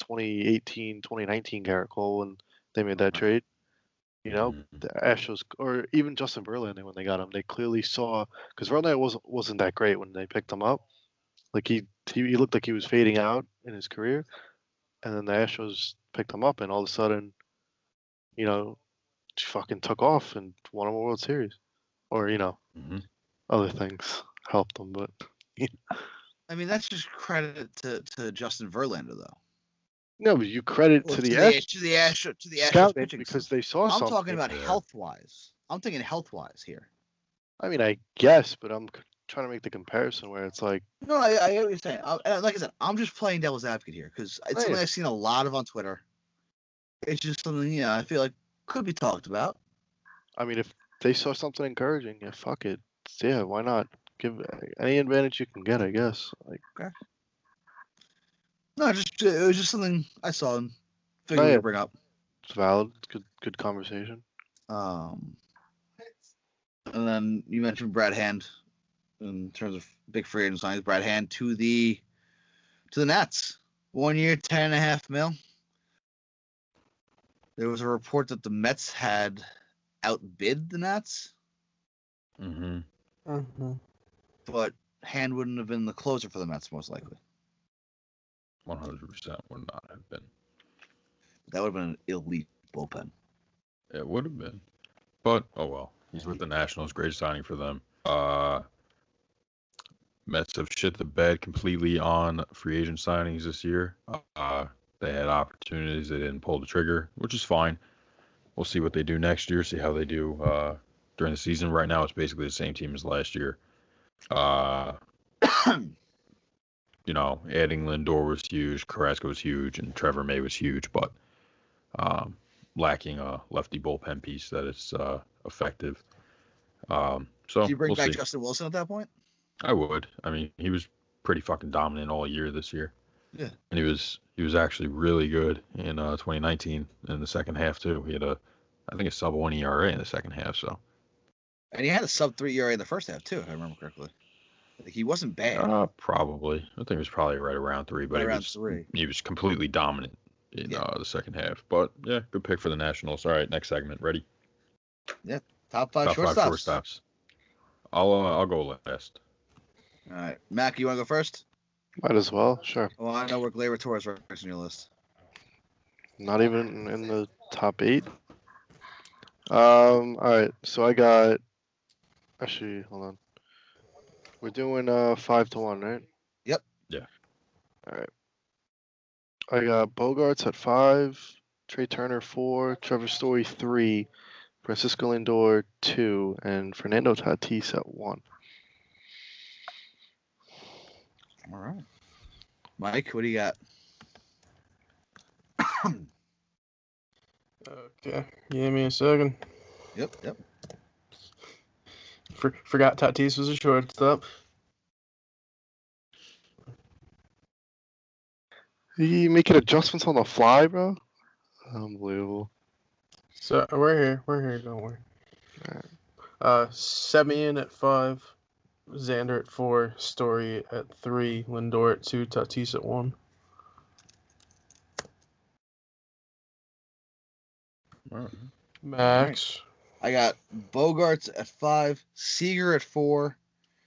2018, 2019 Gerrit Cole when they made that trade. You know, Mhm. the Astros or even Justin Verlander when they got him, they clearly saw because Verlander wasn't wasn't that great when they picked him up. Like he, he he looked like he was fading out in his career, and then the Astros picked him up, and all of a sudden, you know, fucking took off and won a World Series, or you know, Mhm. other things helped them. But I mean that's just credit to, to Justin Verlander though. No, but you credit Or to the to Astros the to the to the Astros pitching because they saw something. I'm talking about health wise. I'm thinking health wise here. I mean, I guess, but I'm trying to make the comparison where it's like, No, I, I get what you're saying. Uh, I, like I said, I'm just playing devil's advocate here because it's Oh, something. I've seen a lot of on Twitter. It's just something you know I feel like could be talked about. I mean, if they saw something encouraging, yeah, fuck it, yeah, why not? Give uh, any advantage you can get, I guess. Like, No, just it was just something I saw and figured Oh, yeah. to bring up. it's valid, good, good conversation. Um, and then you mentioned Brad Hand in terms of big free agent signings. Brad Hand to the to the Nats, one year, ten and a half mil. There was a report that the Mets had outbid the Nats, Mhm. Uh-huh. But Hand wouldn't have been the closer for the Mets most likely. 100% would not have been. That would have been an elite bullpen. It would have been. But oh well. He's with the Nationals. Great signing for them. Uh Mets have shit the bed completely on free agent signings this year. Uh they had opportunities, they didn't pull the trigger, which is fine. We'll see what they do next year, see how they do uh during the season. Right now it's basically the same team as last year. Uh you know, adding Lindor was huge, Carrasco was huge, and Trevor May was huge, but um, lacking a lefty bullpen piece that is uh, effective. Um, so Did you bring we'll back see. Justin Wilson at that point? I would. I mean, he was pretty fucking dominant all year this year. Yeah. And he was he was actually really good in uh, 2019 in the second half too. He had a I think a sub one ERA in the second half. So And he had a sub three ERA in the first half too, if I remember correctly. Like he wasn't bad. uh, probably I think it was probably right around three, but Right he around was three. he was completely dominant in Yeah. uh, the second half. But yeah, good pick for the Nationals. All right, next segment. Ready? Yeah. Top five Top shortstops. five shortstops. I'll uh, I'll go last. All right, Mac, you want to go first? Might as well, sure. Well, I know where Gleyber Torres ranks on your list. Not even in the top eight. Um. All right. So I got. Actually, hold on. We're doing uh five to one, right? Yep. Yeah. All right. I got Bogaerts at five, Trea Turner four, Trevor Story three, Francisco Lindor two, and Fernando Tatis at one. All right. Mike, what do you got? Okay, give me a second. Yep, yep. For, forgot Tatis was a shortstop. He making adjustments on the fly, bro. Unbelievable. So we're here. We're here. Don't worry. Alright. Uh, Semien at five, Xander at four, Story at three, Lindor at two, Tatis at one. All right. Max. I got Bogaerts at five, Seager at four,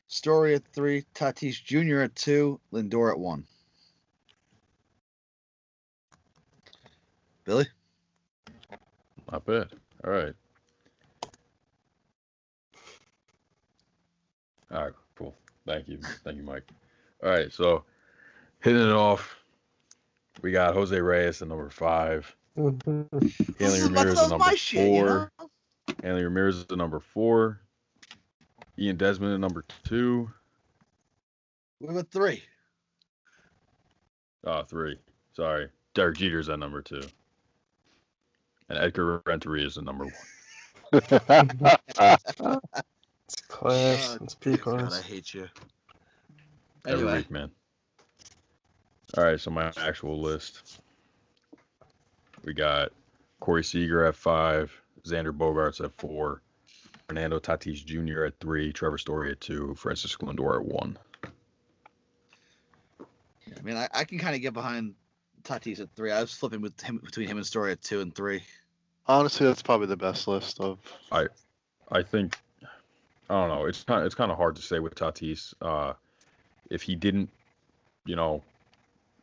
Story at three, Tatis Jr. at two, Lindor at one. Billy? Not bad. All right. All right, cool. Thank you. Thank you, Mike. All right, so hitting it off, we got Jose Reyes at number five, mm-hmm. Hanley This is- Ramirez at number my shit, you four, know? Hanley Ramirez at number four, Ian Desmond at number two, What about three? uh, three. Sorry, Derek Jeter's at number two. And Edgar Renteria is the number one. It's class. Oh, it's pretty God, I hate you. Every Anyway, week, man. All right, so my actual list. We got Corey Seager at five, Xander Bogaerts at four, Fernando Tatis Jr. at three, Trevor Story at two, Francis Lindor at one. I mean, I, I can kind of get behind Tatis at three. I was flipping with him between him and Story at two and three. Honestly, that's probably the best list of. I I think I don't know. It's kind it's kind of hard to say with Tatis. Uh, if he didn't, you know,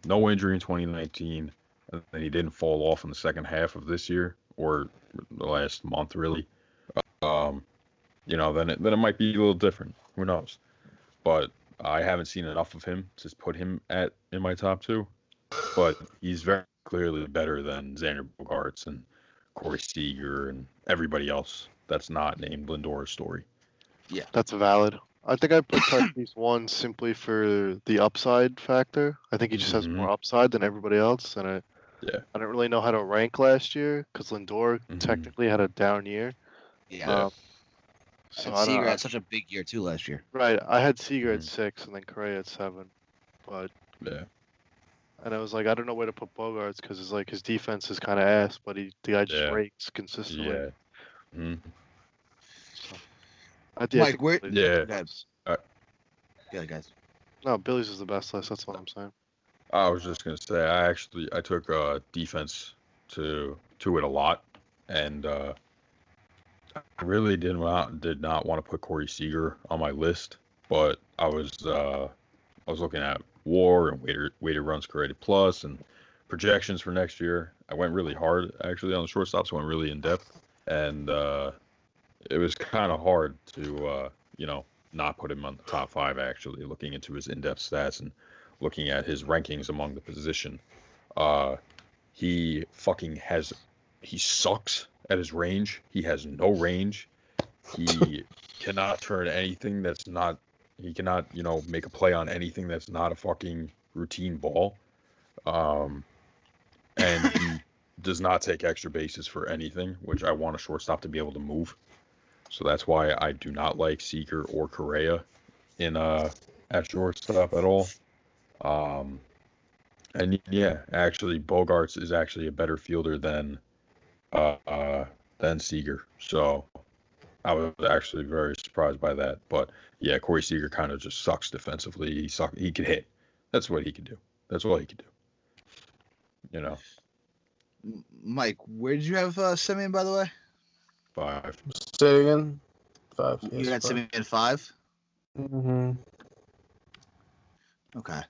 no injury in 2019, and then he didn't fall off in the second half of this year or the last month, really. Um, you know, then it, then it might be a little different. Who knows? But I haven't seen enough of him to put him at in my top two. But he's very clearly better than Xander Bogaerts and Corey Seager and everybody else that's not named Lindor's story. Yeah, that's valid. I think I put Tatis one simply for the upside factor. I think he just has Mhm. more upside than everybody else, and I Yeah. I don't really know how to rank last year because Lindor Mhm. technically had a down year. Yeah. Um, so and Seager had such a big year too last year. right, I had Seager at Mhm. six and then Correa at seven, but Yeah. and I was like, I don't know where to put Bogaerts because it's like his defense is kind of ass, but he the guy just Yeah. rakes consistently. Yeah. Mhm. So, I, yeah, I Mike, think where- Yeah. the best. Yeah, guys. No, Billy's is the best list. That's what I'm saying. I was just gonna say I actually I took uh defense to to it a lot, and uh, I really did not did not want to put Corey Seager on my list, but I was uh, I was looking at WAR and weighted weighted runs created plus and projections for next year. I went really hard actually on the shortstops. Went really in depth, and uh, it was kind of hard to uh, you know not put him on the top five. Actually, looking into his in depth stats and looking at his rankings among the position. Uh, he fucking has, he sucks at his range. He has no range. He cannot turn anything that's not, he cannot, you know, make a play on anything that's not a fucking routine ball. Um, and he does not take extra bases for anything, which I want a shortstop to be able to move. So that's why I do not like Seager or Correa in uh at shortstop at all. Um, and yeah, actually, Bogaerts is actually a better fielder than uh, uh than Seager. So I was actually very surprised by that. But yeah, Corey Seager kind of just sucks defensively. He suck. He could hit. That's what he could do. That's all he could do. You know, Mike, where did you have uh, Semien, by the way? five. Say again. Five. you had Semien at five? Mm-hmm. Okay.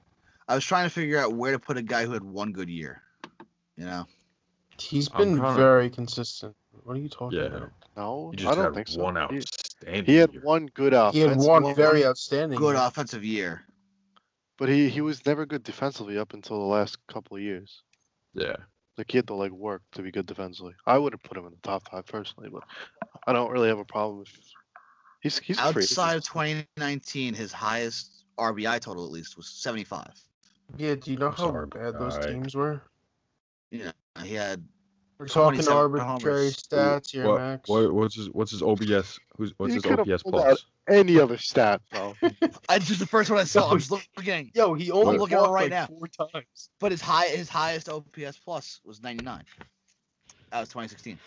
I was trying to figure out where to put a guy who had one good year. You know? He's I'm been kinda- very consistent. What are you talking Yeah. about? No, He I don't had think so. one He- outstanding. He had year. one good He had one one- very outstanding. Good year. offensive year. but he he was never good defensively up until the last couple of years. Yeah. Like he had to like work to be good defensively. I would have put him in the top five personally, but I don't really have a problem with. He's he's a free. Outside of 2019, his highest RBI total, at least, was 75. Yeah, do you know I'm how sorry, bad those guy. teams were? Yeah, he had We're talking arbitrary homers. stats here, What, Max. what what's his what's his OBS? Who's what's You his could've OPS out- plus? Any other stat, bro. I just the first one I saw. I'm just looking, Yo, he only I'm looking at it right like, now. four times. but his high his highest OPS plus was 99. That was 2016.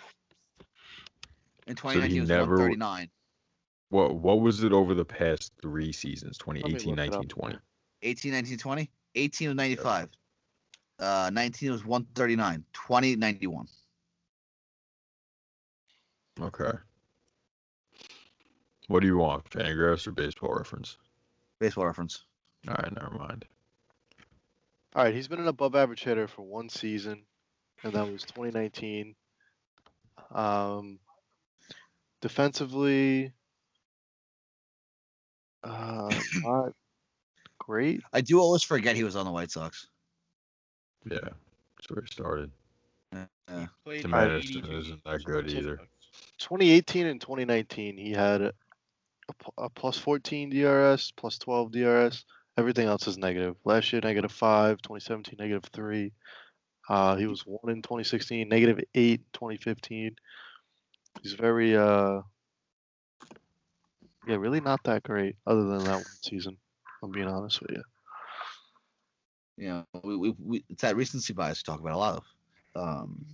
In 2019 was never- 139. What what was it over the past three seasons? me 2018, look it up 19, 20. 18, 19, 20. 18 was 95. Uh, 19 was 139. 20, 91. Okay. What do you want, Fangraphs or baseball reference? Baseball reference. All right, never mind. All right, he's been an above average hitter for one season, and that was 2019. Um, defensively, uh, not great. I do always forget he was on the White Sox. Yeah, that's where it started. Yeah. Played Tim Anderson isn't that good either. 2018 and 2019, he had a, a plus 14 DRS, plus 12 DRS. Everything else is negative. Last year, negative 5. 2017, negative 3. Uh, he was one in 2016, negative eight 2015. He's very, uh, yeah, really not that great other than that one season. I'm being honest with you. You know, we, we, we it's that recency bias we talk about a lot of. Um,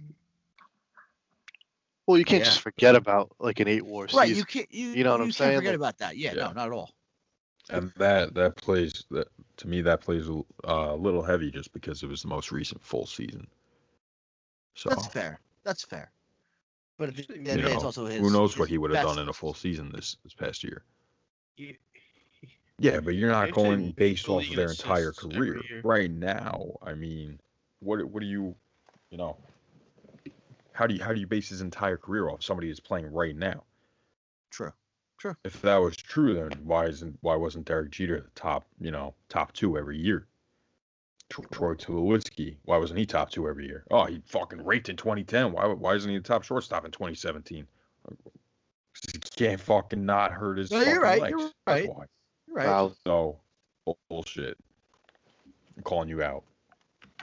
Well, you can't Yeah. just forget about like an eight war right, you can't you, you know what you I'm can't saying? forget Like- about that. Yeah, Yeah. no, not at all. And that that plays that to me that plays a uh, little heavy just because it was the most recent full season. So That's fair. That's fair. But at the end of the You day, it's know, also his. who knows what he would have done in a full season this this past year? He- Yeah, but you're not Actually, going based off of their entire career. Right now, I mean, what what do you, you know, how do you how do you base his entire career off somebody who's playing right now? True. True. If that was true, then why isn't why wasn't Derek Jeter the top, you know, top two every year? Troy Tulowitzki, why wasn't he top two every year? Oh, he fucking raked in 2010. Why why isn't he the top shortstop in 2017? He can't fucking not hurt his No, you're fucking right, legs. you're That's right. Why. You're right. Wow. So bullshit. I'm calling you out.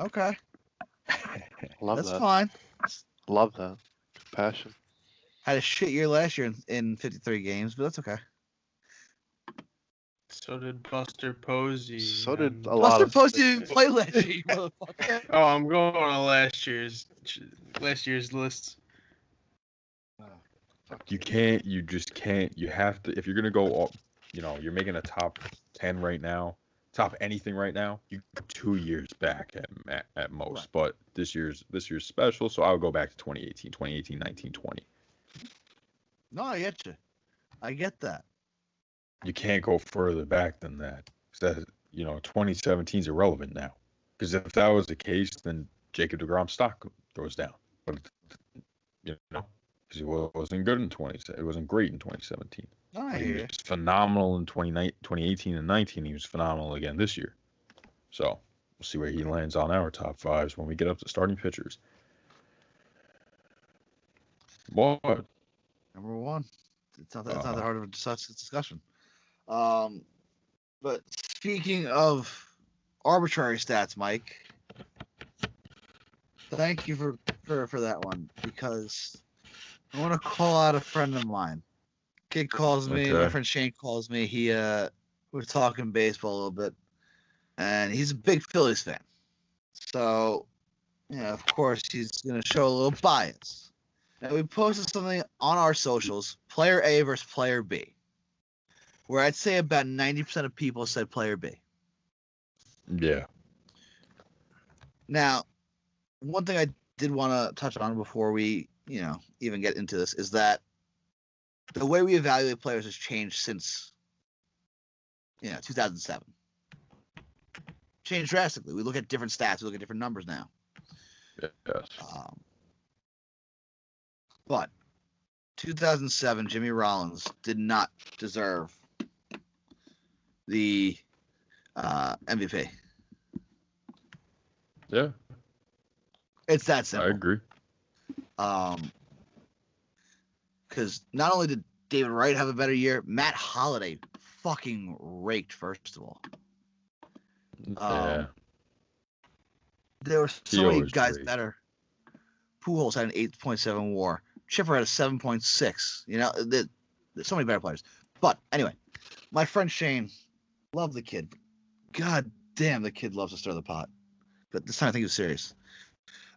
Okay. Love that. That's that. fine. Love that. Passion. Had a shit year last year in, in 53 games, but that's okay. So did Buster Posey. So did and- a lot Buster of. Posey didn't play last year, you motherfucker. Oh, I'm going on last year's last year's list. You can't. You just can't. You have to. If you're gonna go, all, you know, you're making a top ten right now, top anything right now. You two years back at at, at most. Right. But this year's this year's special, so I'll go back to 2018, 2018, 19, 20. No, I get you. I get that. You can't go further back than that. That you know, 2017 is irrelevant now. Because if that was the case, then Jacob deGrom's stock goes down. But you know, because he wasn't good in 20. It wasn't great in 2017. No, I He was phenomenal in 2019 2018 and 19. He was phenomenal again this year. So we'll see where he lands on our top fives when we get up to starting pitchers. What? Number one. It's not that, it's not that Uh-huh. hard of a discussion. Um, but speaking of arbitrary stats, Mike, thank you for, for, for that one because I want to call out a friend of mine. Kid calls me, my friend Shane calls me. He uh, we're talking baseball a little bit, and he's a big Phillies fan. So, you know, of course, he's gonna show a little bias. Now we posted something on our socials, player A versus player B, where I'd say about 90% of people said player B. Yeah. Now, one thing I did want to touch on before we, you know, even get into this is that the way we evaluate players has changed since, you know, 2007. Changed drastically. We look at different stats. We look at different numbers now. Yes. Um, but 2007, Jimmy Rollins did not deserve the uh, MVP. Yeah. It's that simple I agree. Um, because not only did David Wright have a better year, Matt Holliday fucking raked. First of all, yeah. Um, there were so many guys raked. better. Pujols had an 8.7 WAR. Chipper had a 7.6. You know, there's so many better players. But anyway, my friend Shane, love the kid. God damn, the kid loves to stir the pot. But this time I think he was serious.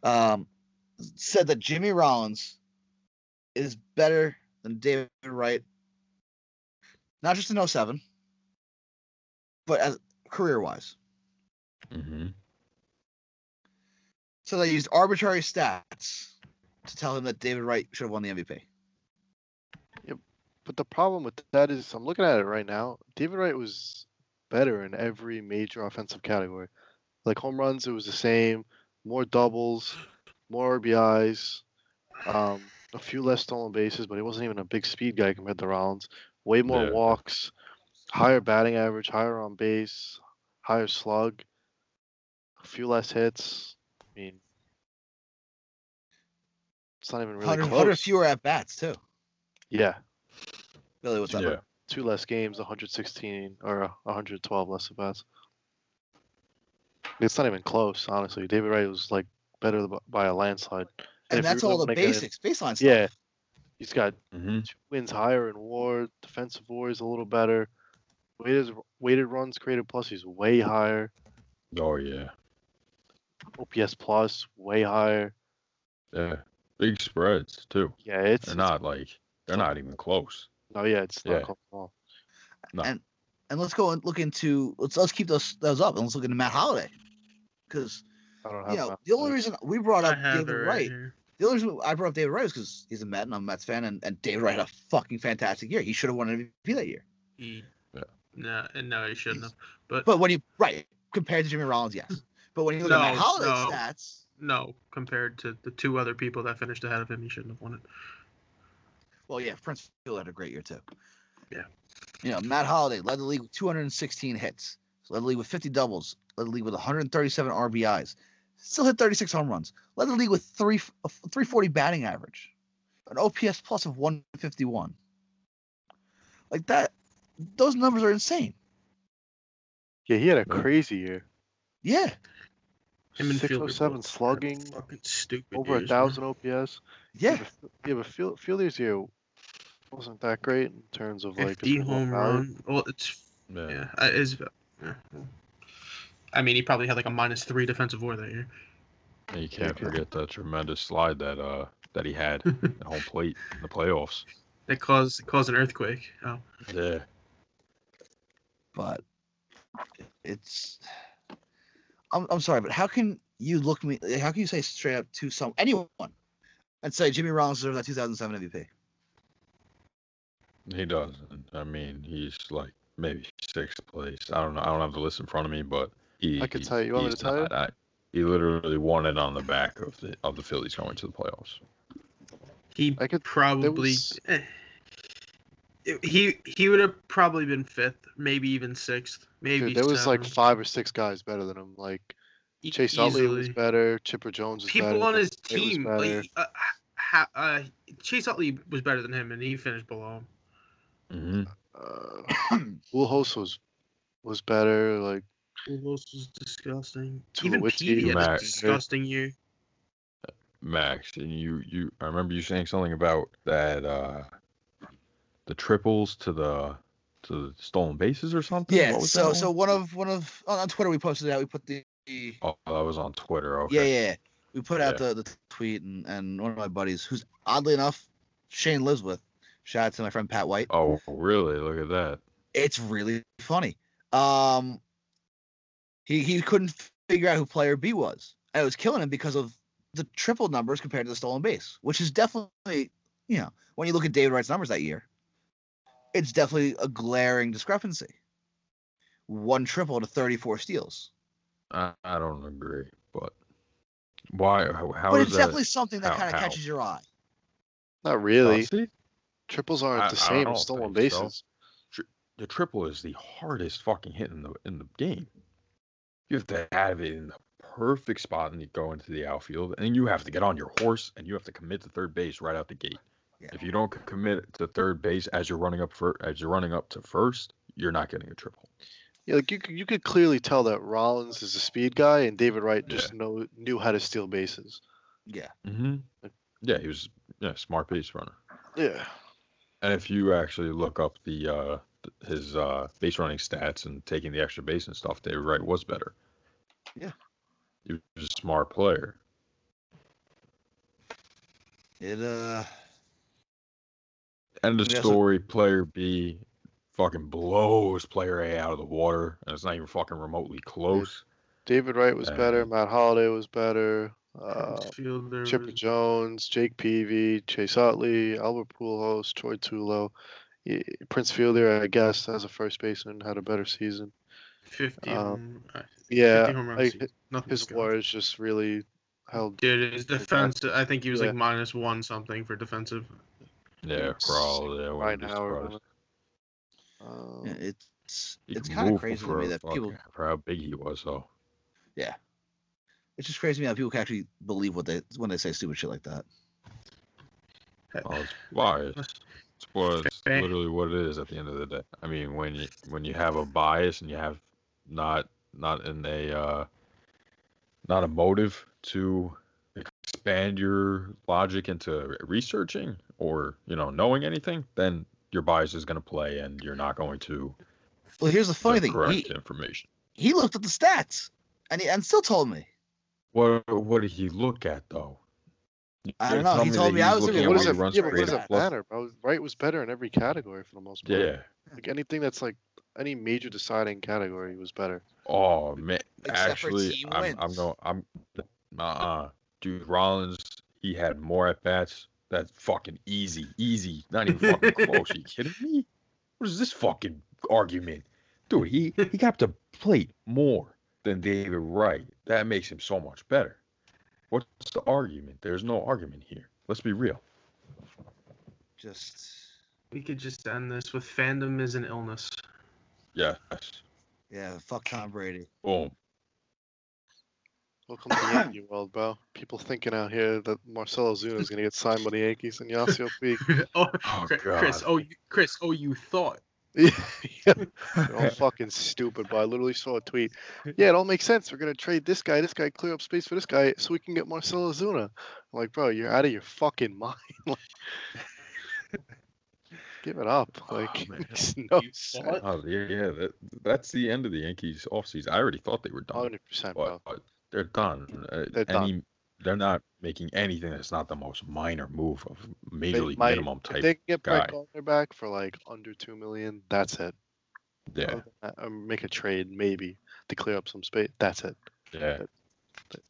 Um, said that Jimmy Rollins is better than David Wright, not just in 07, but as career wise. hmm So they used arbitrary stats to tell him that David Wright should have won the MVP. Yep. But the problem with that is, I'm looking at it right now. David Wright was better in every major offensive category. Like home runs, it was the same. More doubles, more RBIs, um, a few less stolen bases, but he wasn't even a big speed guy compared to Rollins. Way more Yeah. walks, higher batting average, higher on base, higher slug, a few less hits. I mean, it's not even really 100, close. 100 fewer at bats too. Yeah, Billy, what's up? Yeah. two less games, 116 or uh, 112 less at bats. It's not even close, honestly. David Wright was like better by a landslide. And, if you that's all the wanna basics, baseline stuff. Yeah, he's got hmm wins higher in WAR, defensive WAR is a little better. Weighted weighted runs created plus he's way higher. Oh yeah, OPS plus way higher. yeah. Big spreads too. Yeah, it's They're it's- not like they're not even close. No, yeah, it's not Yeah. close at all. And let's go and look into let's let's keep those those up and let's look into Matt Holliday. Because I don't have. you know, the only reason we brought up David it Wright, here. the only reason I brought up David Wright was because he's a Met and I'm a Mets fan, and, and David Wright had a fucking fantastic year. He should have won an MVP that year. He, Yeah. no, and no, he shouldn't have. But, But when you right compared to Jimmy Rollins, yes. But when you look at Matt No, Holliday's no. stats, no, compared to the two other people that finished ahead of him, he shouldn't have won it. well, yeah, Prince Field had a great year too. Yeah. You know, Matt Holliday led the league with 216 hits, led the league with 50 doubles, led the league with 137 RBIs, still hit 36 home runs, led the league with three a 340 batting average, an OPS plus of 151. Like that, those numbers are insane. Yeah, he had a crazy year. Yeah, Him and 607 both slugging, fucking stupid over a years, man. thousand OPS. yeah. but, yeah, but Field, Fielder's year wasn't that great in terms of like. his 50 home run. Well, it's Yeah. yeah, uh, is. Yeah. I mean, he probably had like a minus three defensive WAR that year. You can't forget that tremendous slide that uh that he had at home plate in the playoffs. It caused caused an earthquake. Oh, Yeah. but it's I'm, I'm sorry but how can you look me how can you say straight up to some anyone and say jimmy rollins deserves that 2007 mvp He doesn't. I mean, he's like maybe sixth place. I don't know. I don't have the list in front of me, but he. I could tell you. You want me he's to tell you? I- he literally won it on the back of the of the Phillies going to the playoffs. he I could. probably. was- eh. He he would have probably been fifth, maybe even sixth, maybe. Dude, there was like five or six guys better than him. Like e- Chase Utley was better. Chipper Jones was People better. on his It team, like, uh, ha, uh, Chase Utley was better than him, and he finished below him. hmm Uh, Woolhouse was was better. Like Ulos was disgusting. Tulowitzki, Even Petey had a disgusting year. Max, and you you I remember you saying something about that uh the triples to the to the stolen bases or something. yeah so that so one? one of one of on, on twitter we posted that we put the Oh, that was on Twitter. Okay. yeah, yeah yeah we put out Yeah. the, the tweet and and one of my buddies who's oddly enough shane lives with shout out to my friend pat white Oh, really? Look at that. it's really funny um he he couldn't figure out who player b was and it was killing him because of the triple numbers compared to the stolen base which is definitely you know when you look at david wright's numbers that year it's definitely a glaring discrepancy one triple to 34 steals I, I don't agree, but why? How, how but is it's that? definitely something that kind of catches your eye not Oh, really. see? Triples aren't I- the same as stolen think so. bases. the triple is the hardest fucking hit in the in the game. You have to have it in the perfect spot and you go into the outfield, and you have to get on your horse and you have to commit to third base right out the gate. Yeah. If you don't commit to third base as you're running up for as you're running up to first, you're not getting a triple. Yeah, like you could, you could clearly tell that Rollins is a speed guy and David Wright just know knew how to steal bases. yeah Mm-hmm. Yeah, he was yeah smart base runner. Yeah. And if you actually look up the uh his uh base running stats and taking the extra base and stuff, David Wright was better. Yeah. He was a smart player. it uh End of Yeah, so- story. Player B fucking blows player A out of the water, and it's not even fucking remotely close. David Wright was better. Uh, Matt Holliday was better. Uh, Fielder Chipper Jones, Jake Peavy, Chase Utley, Albert Pujols, Troy Tulo, Prince Fielder, I guess, as a first baseman, had a better season. 50 Um, home, uh, 50 Yeah, home runs. like, season. Nothing his WAR is just really held. Dude, his defense. I think he was Yeah. like minus one something for defensive. Yeah, It's probably. I Right now, um, yeah, it's it's kind of crazy to for me that fuck- people for how big he was, though. Yeah it's just crazy to me how people can actually believe what they when they say stupid shit like that Well, it's, why? It's, it's what it's literally what it is at the end of the day. I mean, when you when you have a bias and you have not not in a uh, not a motive to expand your logic into researching or you know knowing anything, then your bias is going to play, and you're not going to Well, here's the funny the thing. correct He, information. he looked at the stats and he and still told me. What what did he look at though? I You're don't know. He me told that me I was looking looking at what at does it, runs yeah, but what does that plus- matter, bro? Right was better in every category for the most part. Yeah. Like anything that's like any major deciding category was better. Oh man, Except actually, I'm, I'm going. I'm, uh-uh. Dude, Rollins, he had more at bats. That's fucking easy, easy. Not even fucking close. Are you kidding me? What is this fucking argument, dude? He he got to plate more than David Wright. That makes him so much better. What's the argument? There's no argument here. Let's be real. Just We could just end this with fandom is an illness. Yes. yeah, fuck Tom Brady. Boom. Welcome to the Yankee world, bro. People thinking out here that Marcell Ozuna is gonna get signed by the Yankees and Yasiel Puig. oh, Oh, Chris, Chris, God. oh, you, Chris, oh, you thought. yeah, they're all fucking stupid. But I literally saw a tweet. Yeah, it all makes sense. We're gonna trade this guy, this guy, clear up space for this guy, so we can get Marcell Ozuna. I'm like, bro, you're out of your fucking mind. Like, give it up. Like, man. makes no sense. Oh yeah, yeah. That, that's the end of the Yankees offseason. I already thought they were done. Hundred percent, but, but they're done. Uh, They're done. They're not making anything that's not the most minor move of major They league might- minimum If type. they can get Brett guy. Gardner back for like under two million, that's it. yeah, Other than that, or make a trade maybe to clear up some space. That's it. yeah, That-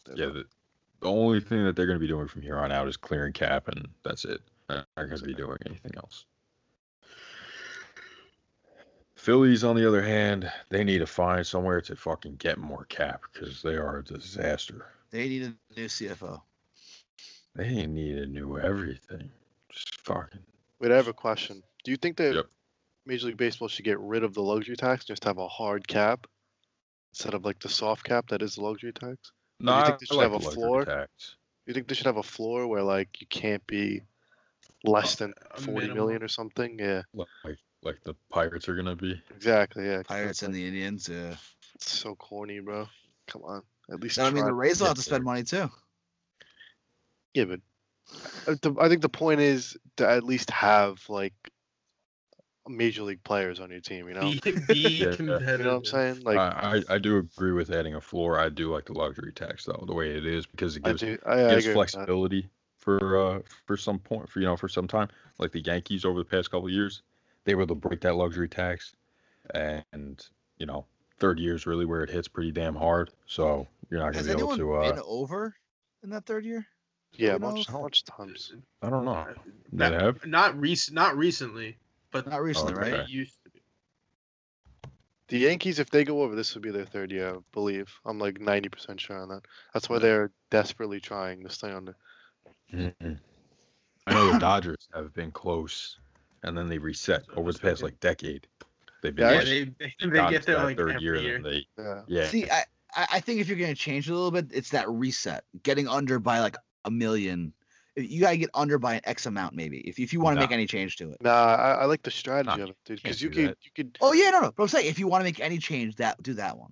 that- yeah. The, the only thing that they're going to be doing from here on out is clearing cap, and that's it. They're not going to be doing anything else. Phillies, on the other hand, they need to find somewhere to fucking get more cap because they are a disaster. They need a new CFO. They need a new everything. Just fucking. Wait, I have a question. Do you think that Yep. Major League Baseball should get rid of the luxury tax, and just have a hard cap instead of like the soft cap that is the luxury tax? No, you I, think they I should like have a floor? tax. You think they should have a floor where like you can't be less than A forty minimum. million or something? Yeah, Like like the Pirates are gonna be. exactly. Yeah, 'cause Pirates and the Indians. Yeah. it's so corny, bro. Come on, at least. No, I mean try- the Rays will have to spend they're- money too. Yeah, but uh, I think the point is to at least have like major league players on your team. You know, Be, be Yeah. competitive. you know what I'm saying? Like I, I I do agree with adding a floor. I do like the luxury tax though, the way it is because it I gives do. I, I gives agree flexibility for uh for some point for you know for some time. Like the Yankees over the past couple of years, they were able to break that luxury tax, and you know third year is really where it hits pretty damn hard. So you're not gonna be able anyone to. Uh, been over in that third year? Yeah, you much, know? much times. I don't know. Not, They have? not rec- not recently, but Not recently, okay. right? it used to be. The Yankees, if they go over, this would be their third year, I believe. I'm like 90% sure on that. That's why they're desperately trying to stay under. Mhm. I know the Dodgers have been close, and then they reset over the past like decade. They've been Yeah, Yeah, like, they, they, they get to there like third year, year. and they Yeah. yeah See, I, I I think if you're gonna change a little bit, it's that reset. Getting under by like a million. You gotta get under by an X amount, maybe. If if you want to Nah. make any change to it. Nah, I, I like the strategy Nah, of it, dude. Because you could, you could. Oh yeah, no, no. But I'm saying if you want to make any change, that do that one.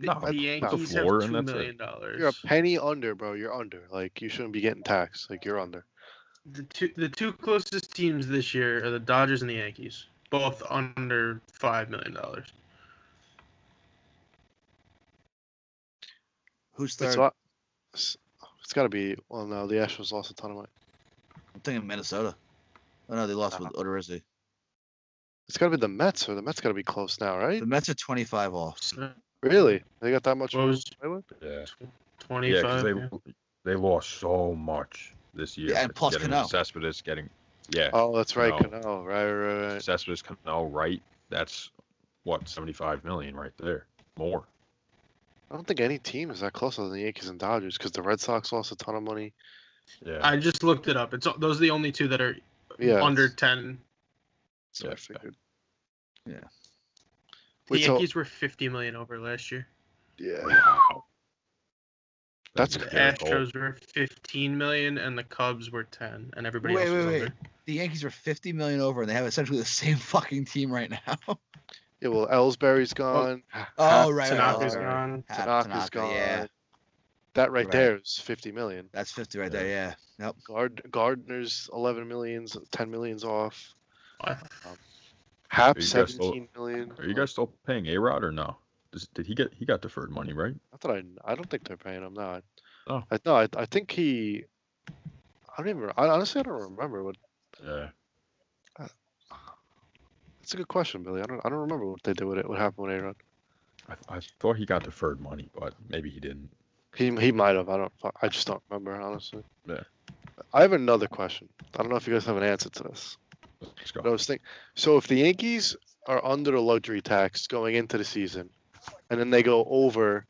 No, the put the Yankees have floor two and that's it. million dollars. You're a penny under, bro. You're under. Like you shouldn't be getting taxed. Like you're under. The two the two closest teams this year are the Dodgers and the Yankees, both under five million dollars. Who's It's, third? not- it's, it's got to be. Well, no, the Astros lost a ton of money. I'm thinking Minnesota. Oh no, they lost Uh-huh. with Odorizzi. It's got to be the Mets, or the Mets got to be close now, right? The Mets are 25 off. Really? They got that much What was to play with? yeah twenty yeah because they they lost so much this year. Yeah, and plus getting Cano. Cespedes getting yeah Oh, that's right, No. Cano. Right, right, right. Cespedes Cano right. That's what seventy five million right there more. I don't think any team is that close other than the Yankees and Dodgers because the Red Sox lost a ton of money. Yeah. I just looked it up. It's those are the only two that are Yeah. under ten. So I Yeah. figured. Yeah. The Wait, so Yankees were fifty million over last year. yeah, wow. That's The crazy. Astros were fifteen million, and the Cubs were ten, and everybody Wait, else was wait, wait. under. The Yankees are 50 million over, and they have essentially the same fucking team right now. yeah. Well, Ellsbury's oh, gone. Oh, right, right, Tanaka's right. gone. Hat- Tanaka's Tanaka, gone. Yeah. That right, Right. there is 50 million. That's 50 right there. Yeah. Yep. Gard- Gardner's 11 millions, 10 millions off. What? Um, Happ Are you guys still- 17 million. Are you guys still paying A Rod or no? Does, did he get he got deferred money, right? I thought I, I don't think they're paying him now. Oh. I no, I, I think he. I don't even. I honestly I don't remember what. Yeah. Uh, it's a good question, Billy. I don't. I don't remember what they did with it. What happened with Aaron? I, I thought he got deferred money, but maybe he didn't. He he might have. I don't. I just don't remember honestly. Yeah. I have another question. I don't know if you guys have an answer to this. Let's But I go. was thinking. So if the Yankees are under the luxury tax going into the season, and then they go over,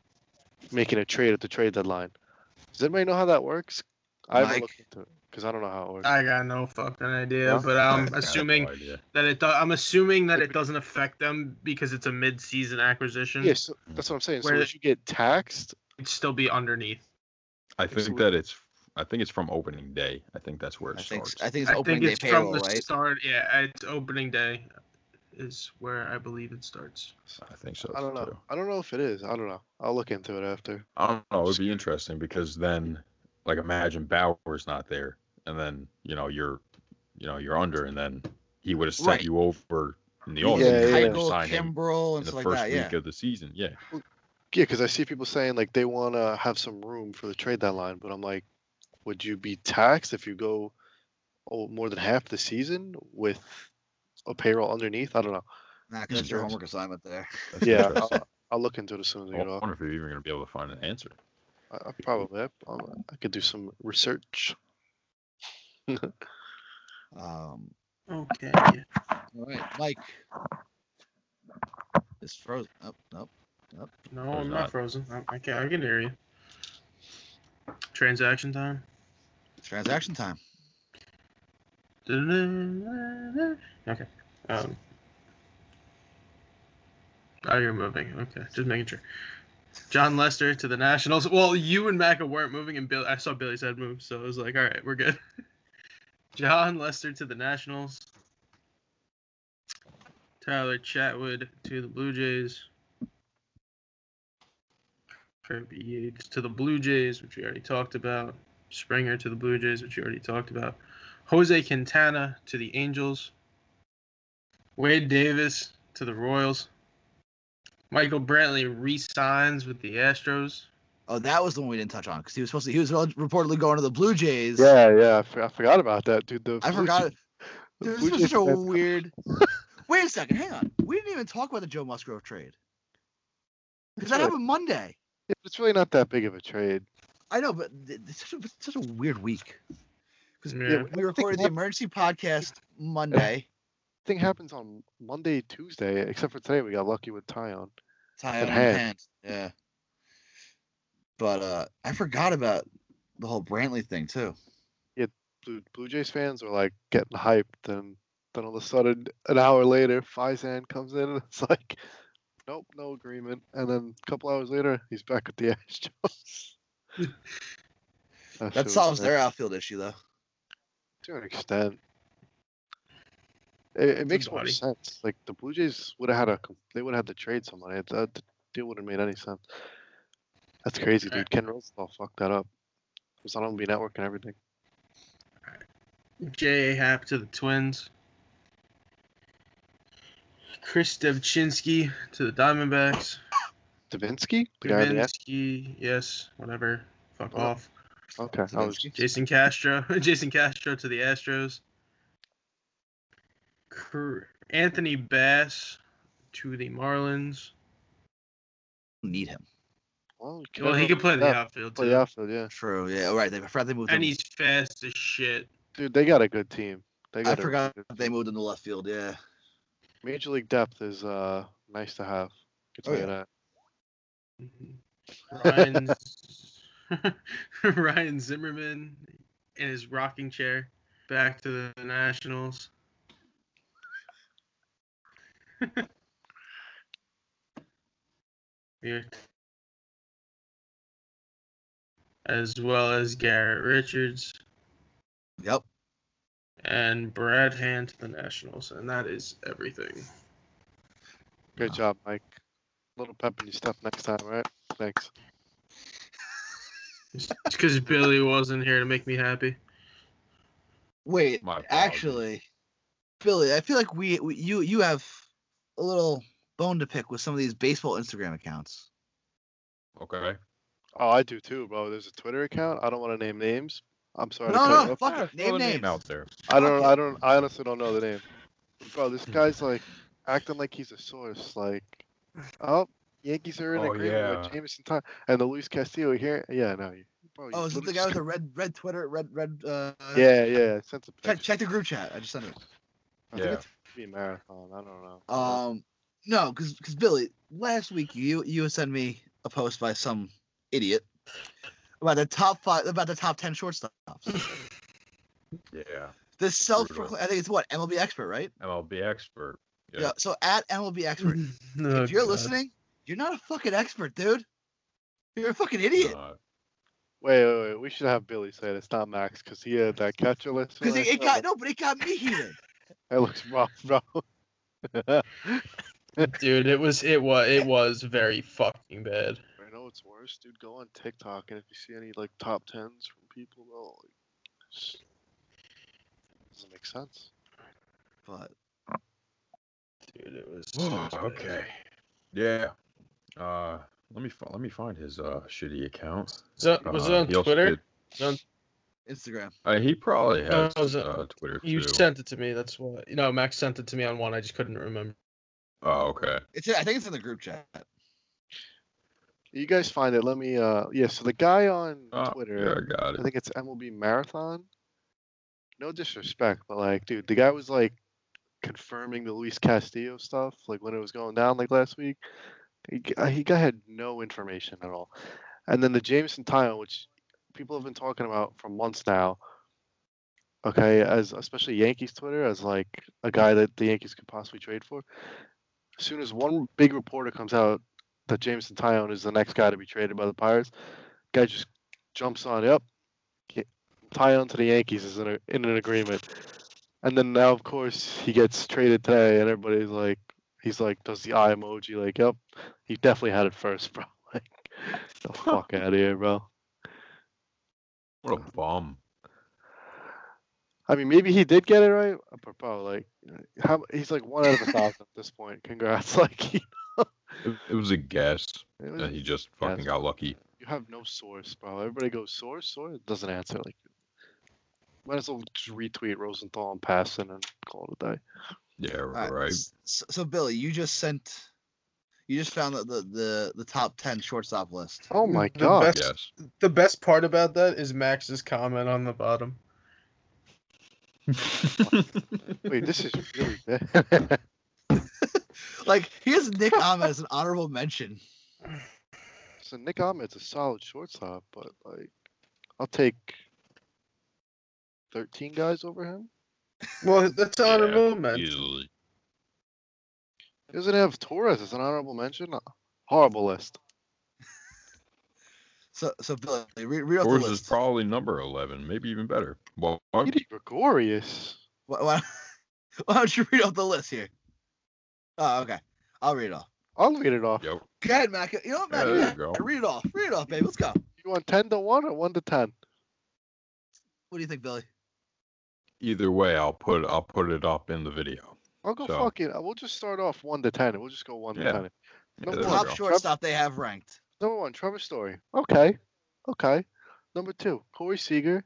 making a trade at the trade deadline, does anybody know how that works? I haven't Mike? looked into it because I don't know how it works. I got no fucking idea, No? but I I'm assuming no that it. Do- I'm assuming that it doesn't affect them because it's a mid-season acquisition. Yeah, so that's what I'm saying. So Where- would you get taxed? it'd still be underneath. I think we- that it's I think it's from opening day. I think that's where it I think starts. I think it's I opening think day it's payroll, from the right? start. Yeah, it's opening day is where I believe it starts. I think so. I don't know. too. I don't know if it is. I don't know. I'll look into it after. I don't know. It would be interesting because then, like, imagine Bauer's not there, and then you know you're, you know, you're under, and then he would have sent Right. you over in the Yeah, offseason yeah, to yeah. Keuchel, sign him Kimbrel, in and the stuff first like that. Yeah. week of the season. Yeah. Yeah, because I see people saying like they want to have some room for the trade deadline, but I'm like, would you be taxed if you go oh, more than half the season with a payroll underneath? I don't know. Nah, 'cause that's your homework assignment there. That's Yeah. I'll, I'll look into it as soon as we I get off. wonder if you're even going to be able to find an answer. I, I probably I, I'll- could do some research. Um, Okay. all right, Mike. It's frozen. Oh, nope. No, I'm not. not frozen. I, I can I can hear you. Transaction time. Transaction time. Okay. Um. Oh, you're moving. Okay, just making sure. Jon Lester to the Nationals. Well, you and Macca weren't moving, and Bill. I saw Billy's head move, so I was like, all right, we're good. Jon Lester to the Nationals. Tyler Chatwood to the Blue Jays. Kirby Yates to the Blue Jays, which we already talked about. Springer to the Blue Jays, which we already talked about. Jose Quintana to the Angels. Wade Davis to the Royals. Michael Brantley re-signs with the Astros. Oh, that was the one we didn't touch on because he was supposed to. He was reportedly going to the Blue Jays. Yeah, yeah, I, for- I forgot about that, dude. The I Blue forgot. Jays- Dude, this was Jays such a weird. Wait a second. Hang on. We didn't even talk about the Joe Musgrove trade. Because that Sure. happened Monday. It's really not that big of a trade. I know, but it's such a, it's such a weird week. Because Yeah. we recorded the emergency podcast Monday. Thing happens on Monday, Tuesday, except for today we got lucky with Taillon. Tie Good on hand. hand. Yeah. But uh I forgot about the whole Brantley thing too. Blue, Blue Jays fans are like getting hyped, and then all of a sudden, an hour later, Faizan comes in, and it's like, nope, no agreement. And then a couple hours later, he's back with the Astros. That solves their outfield issue though. to an extent. It, it makes more sense. Like the Blue Jays would have had a, they would have had to trade somebody. That the deal wouldn't have made any sense. That's crazy, dude. Ken Rosenthal fucked that up. It was on MLB Network and everything. J.A. Happ to the Twins. Chris Devchinsky to the Diamondbacks. Davinsky, the guy in the Astros? Gavinsky, yes, whatever. Fuck Oh. off. Okay, I was Davinsky. Jason Castro. Jason Castro to the Astros. Cur- Anthony Bass to the Marlins. Need him. well, Well, he could play the yeah, outfield play too. the outfield, yeah. True. Yeah. All right. They I forgot they moved And him. he's fast as shit. Dude, they got a good team. They I got a forgot good they moved him to left field. Yeah. Major league depth is uh nice to have. Can tell Oh, yeah. that. Ryan Ryan Zimmerman in his rocking chair back to the Nationals. Here. As well as Garrett Richards Yep. and Brad Hand to the Nationals, and that is everything. Great job, Mike. A little pep in your step next time, right? Thanks. Just because Billy wasn't here to make me happy. Wait, My actually, Billy, I feel like we, we you you have a little bone to pick with some of these baseball Instagram accounts. Okay. Oh, I do too, bro. There's a Twitter account. I don't want to name names. I'm sorry. to No, cut no, fuck it. Name the names. out there. I don't. I don't. I honestly don't know the name. Bro, this guy's like acting like he's a source. Like, oh, Yankees are in Oh, agreement yeah. with Jameson time and the Luis Castillo here. Yeah, no. You, bro, Oh, you is it the guy with just- the red red Twitter red red? Uh, Yeah, yeah. Sent a Check check the group chat. I just sent it. I think Yeah. It's be a marathon. I don't know. Um, no, because because Billy, last week you you sent me a post by some idiot about the top five about the top ten shortstops. Yeah. This self Brutal. I think it's what MLB expert, right? MLB expert. Yeah. Yeah. So at MLB expert, Oh, if you're God. listening, you're not a fucking expert, dude. You're a fucking idiot. Wait, wait, wait. We should have Billy say it. It's not Max because he had that catcher list. Because it, it got it. no, but it got me heated. That looks rough, bro. dude, it was it was it was very fucking bad. I know it's worse, dude. Go on TikTok and if you see any like top tens from people, bro, like, it's- doesn't make sense. But Dude, it was. it okay. Yeah. Uh, let me fi- let me find his uh shitty account. Was it, was it Uh, on Twitter? did- on- Instagram. uh, he probably has uh, uh, Twitter you too. sent it to me. That's why. You know, Max sent it to me on one. I just couldn't remember. oh, okay. It's I think it's in the group chat. You guys find it. Let me. Uh, yeah. So the guy on Oh, yeah, Twitter, I got it. I think it's MLB Marathon. No disrespect, but like, dude, the guy was like confirming the Luis Castillo stuff, like when it was going down, like last week. He, uh, he guy had no information at all. And then the Jameson Taillon, which people have been talking about for months now. Okay, as especially Yankees Twitter, as like a guy that the Yankees could possibly trade for. As soon as one big reporter comes out that Jameson Taillon is the next guy to be traded by the Pirates, guy just jumps on. Yep, Taillon to the Yankees is in, a, in an agreement. And then now, of course, he gets traded today, and everybody's like, he's like, does the eye emoji, like, yep, he definitely had it first, bro. Like, the fuck out of here, bro. What a um, bum. I mean, maybe he did get it right, uh, but bro, like, how he's like one out of a thousand at this point. Congrats, like, he, It, it was a guess, it was- and he just fucking Yes. got lucky. you have no source, bro. Everybody goes source, source it doesn't answer. Like, might as well just retweet Rosenthal and Passan and call it a day. Yeah, All right. right. So, so Billy, you just sent, you just found the the the, the top ten shortstop list. Oh my The god. best- Yes. The best part about that is Max's comment on the bottom. Wait, this is really bad. Like here's Nick Ahmed as an honorable mention. so Nick Ahmed's a solid shortstop, but like, I'll take 13 guys over him. Well, that's Yeah, honorable mention. Easily. He doesn't have Torres as an honorable mention. Uh, horrible list. So so Billy, read, read off the Yours is probably number 11, maybe even better. Well, Petey Gregorius. Why, why, why don't you read off the list here? Oh, okay. I'll read it off. I'll read it off. yo, Go ahead, Mac. You know what, Yeah, Mac? there Yeah, you go. Read it off. Read it off, baby. Let's go. You want 10 to 1 or 1 to 10? What do you think, Billy? either way, I'll put I'll put it up in the video. I'll go So- fuck it. Uh, we'll just start off 1 to 10 we'll just go 1 Yeah. to 10. Yeah, Number there we one, Top go. shortstop they have ranked. Number one, Trevor Story. Okay. Okay. Number two, Corey Seager.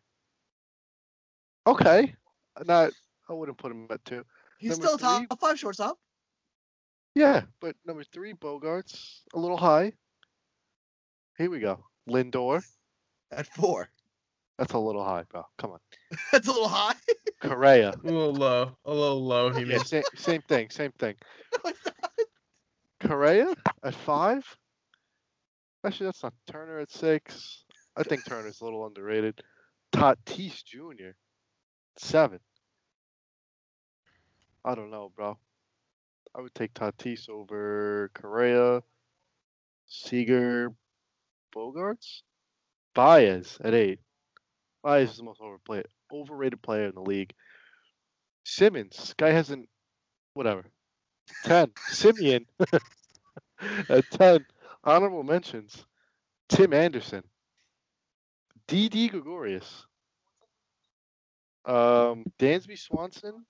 Okay. Not I wouldn't put him at two. He's Number still top three- five shortstop. Yeah, but number three, Bogaerts, a little high. Here we go. Lindor. At four. That's a little high, bro. Come on. That's a little high. Correa. A little low. A little low, he Yeah, same, same thing. Same thing. No. Correa at five. Actually, that's not Turner at six. I think Turner's a little underrated. Tatis Jr. Seven. I don't know, bro. I would take Tatis over Correa, Seager, Bogaerts, Baez at eight. Baez is the most overplayed, overrated player in the league. Simmons, guy hasn't, whatever. Ten. Semien a ten. Honorable mentions. Tim Anderson. Didi Gregorius. Um, Dansby Swanson.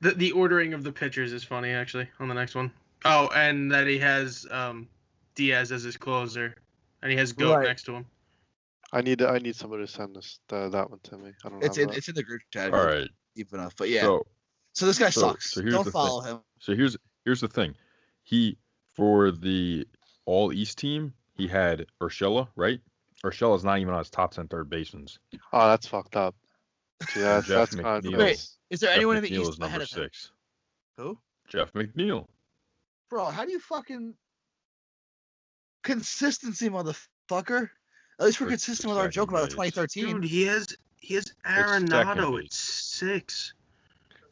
The the ordering of the pitchers is funny actually on the next one. Oh, and that he has um Diaz as his closer, and he has Goat Right. next to him. I need I need somebody to send this uh, that one to me. I don't know. It's in that. it's in the group chat. All right. Deep enough, but yeah. So, So this guy so- sucks. so here's Don't the thing. follow him. so here's here's the thing. He for the All East team, he had Urshela, right? Urshela's not even on his top ten third basemen. Oh, that's fucked up. See, that's Jeff that's kind of Wait, Is there Jeff anyone in the McNeil East is number ahead of him? six. Who? Jeff McNeil. Bro, how do you fucking consistency, motherfucker? At least we're First- consistent with our second joke about base. Dude, 2013. he has he has second Arenado at six.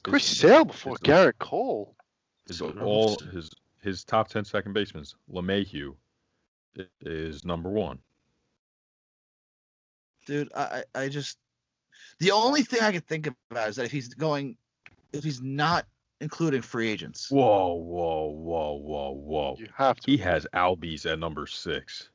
Chris His- Sale before his- Gerrit Cole. His So all gross. his his top 10 second basemen, LeMahieu, i- is number one. Dude, I, I I just the only thing I could think about is that if he's going, if he's not including free agents. Whoa, whoa, whoa, whoa, whoa. You have to. He has Albies at number six.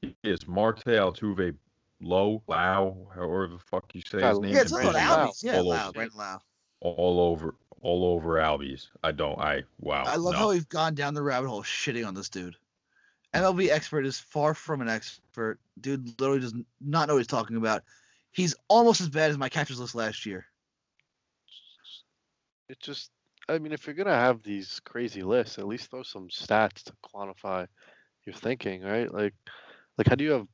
He is Marte Altuve Low, Lau, however the fuck you say his name. Yeah, it's all Brandon about Albies. Yeah, all Lau, over, Brandon Lowe. all over, all over Albies. I don't. I wow. I love no. how we've gone down the rabbit hole shitting on this dude. MLB expert is far from an expert. Dude literally does not know what he's talking about. He's almost as bad as my catcher's list last year. It just, I mean, if you're gonna have these crazy lists, at least throw some stats to quantify your thinking, right? Like, like how do you have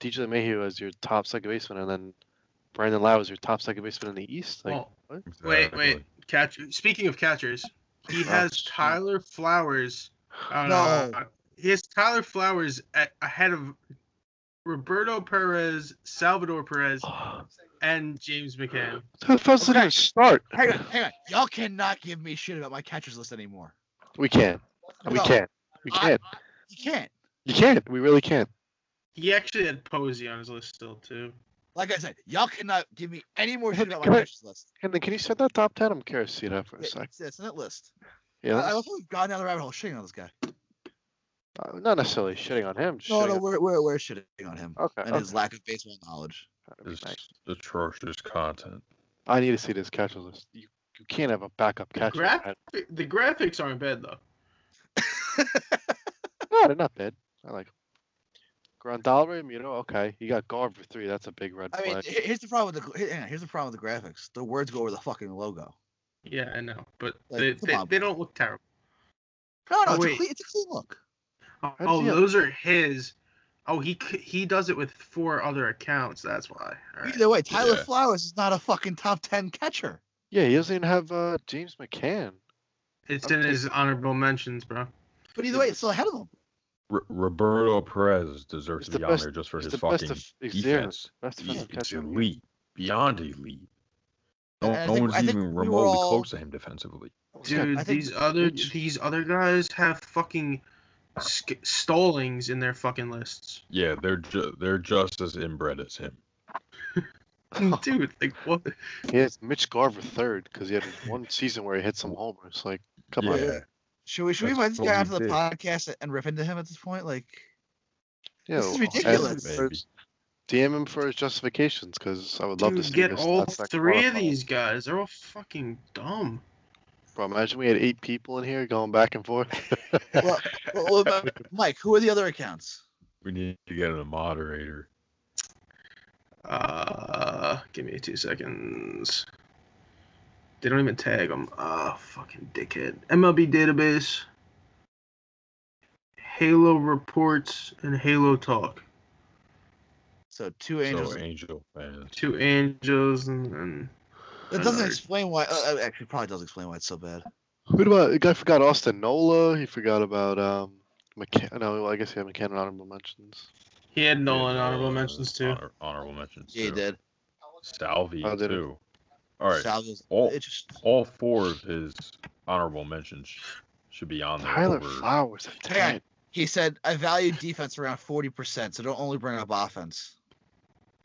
DJ LeMahieu as your top second baseman and then Brandon Lowe as your top second baseman in the East? Like, Well, what? wait, wait. Catch. Speaking of catchers, he Oh, has. Tyler Flowers. No. No. He has Tyler Flowers at, ahead of Roberto Perez, Salvador Perez, and James McCann. the first Okay. okay. start. Hang on, hang on. Y'all cannot give me shit about my catcher's list anymore. We can. We No, can. We I- can. You can't. You can't. We really can't. He actually had Posey on his list still too. Like I said, y'all cannot give me any more shit about my I- catcher's list. And then can you set that top ten? I'm curious to see that for a Yeah, sec. It's, it's in that list. Yeah. I, I let's- love how we've gone down the rabbit hole shitting on this guy. Uh, not necessarily shitting on him. No, no, we're, we're, we're shitting on him Okay. and okay. his lack of baseball knowledge. That'd It's nice. atrocious content. I need to see this catcher list. You, you can't have a backup catcher. graph- at- The graphics aren't bad though. No, they're not bad. I like them. Grandalrim, you know, okay. You got Garver three. That's a big red I mean, flag. he- here's the problem with the here- on, here's the problem with the graphics. The words go over the fucking logo. Yeah, I know, but Like, they, they, on, they don't look terrible. No, no, Oh, it's, a wait. clean, it's a clean look. Oh, does oh, he have- those are his. Oh, he he does it with four other accounts. That's why. All right. Either way, Tyler Yeah. Flowers is not a fucking top ten catcher. Yeah, he doesn't even have uh, James McCann. It's I'm in his honorable mentions, bro. But either way, it's still ahead of him. R- Roberto Perez deserves He's to the be best- on there just for his the fucking def- he's defense. Best He- defensive It's catcher. in elite, beyond elite. No, And no think- one's I even remotely all- close to him defensively. Dude, these other these other guys have fucking sk- Stallings in their fucking lists. Yeah, they're ju- they're just as inbred as him. Dude, like what? He has Mitch Garver third because he had one season where he hit some homers. Like, come on. yeah, Should we should we That's invite this guy onto the did. podcast and rip into him at this point? Like, Yeah, This is ridiculous. him for Maybe. DM him for his justifications because I would love to see get his all stats three of these guys. They're all fucking dumb. Bro, imagine we had eight people in here going back and forth. well, well, what about- Mike, who are the other accounts? we need to get a moderator. Uh, give me two seconds. They don't even tag them. Ah, fucking dickhead. MLB database, Halo reports, and Halo talk. So two angels. So Angel fans. Two angels and, and that doesn't explain why. Uh, uh, actually, probably does explain why it's so bad. What about the guy forgot Austin Nola? He forgot about um McCann. No, I guess he had McCann honorable mentions. he had Nolan Yeah, honorable uh, mentions too. honor- honorable mentions. Yeah, he did. Salvi Oh, did he? too. All right, Salvos- all- it just all four of his honorable mentions should be on there. Tyler over- Flowers at Hang on. 10. he said I value defense around forty percent, so don't only bring up offense.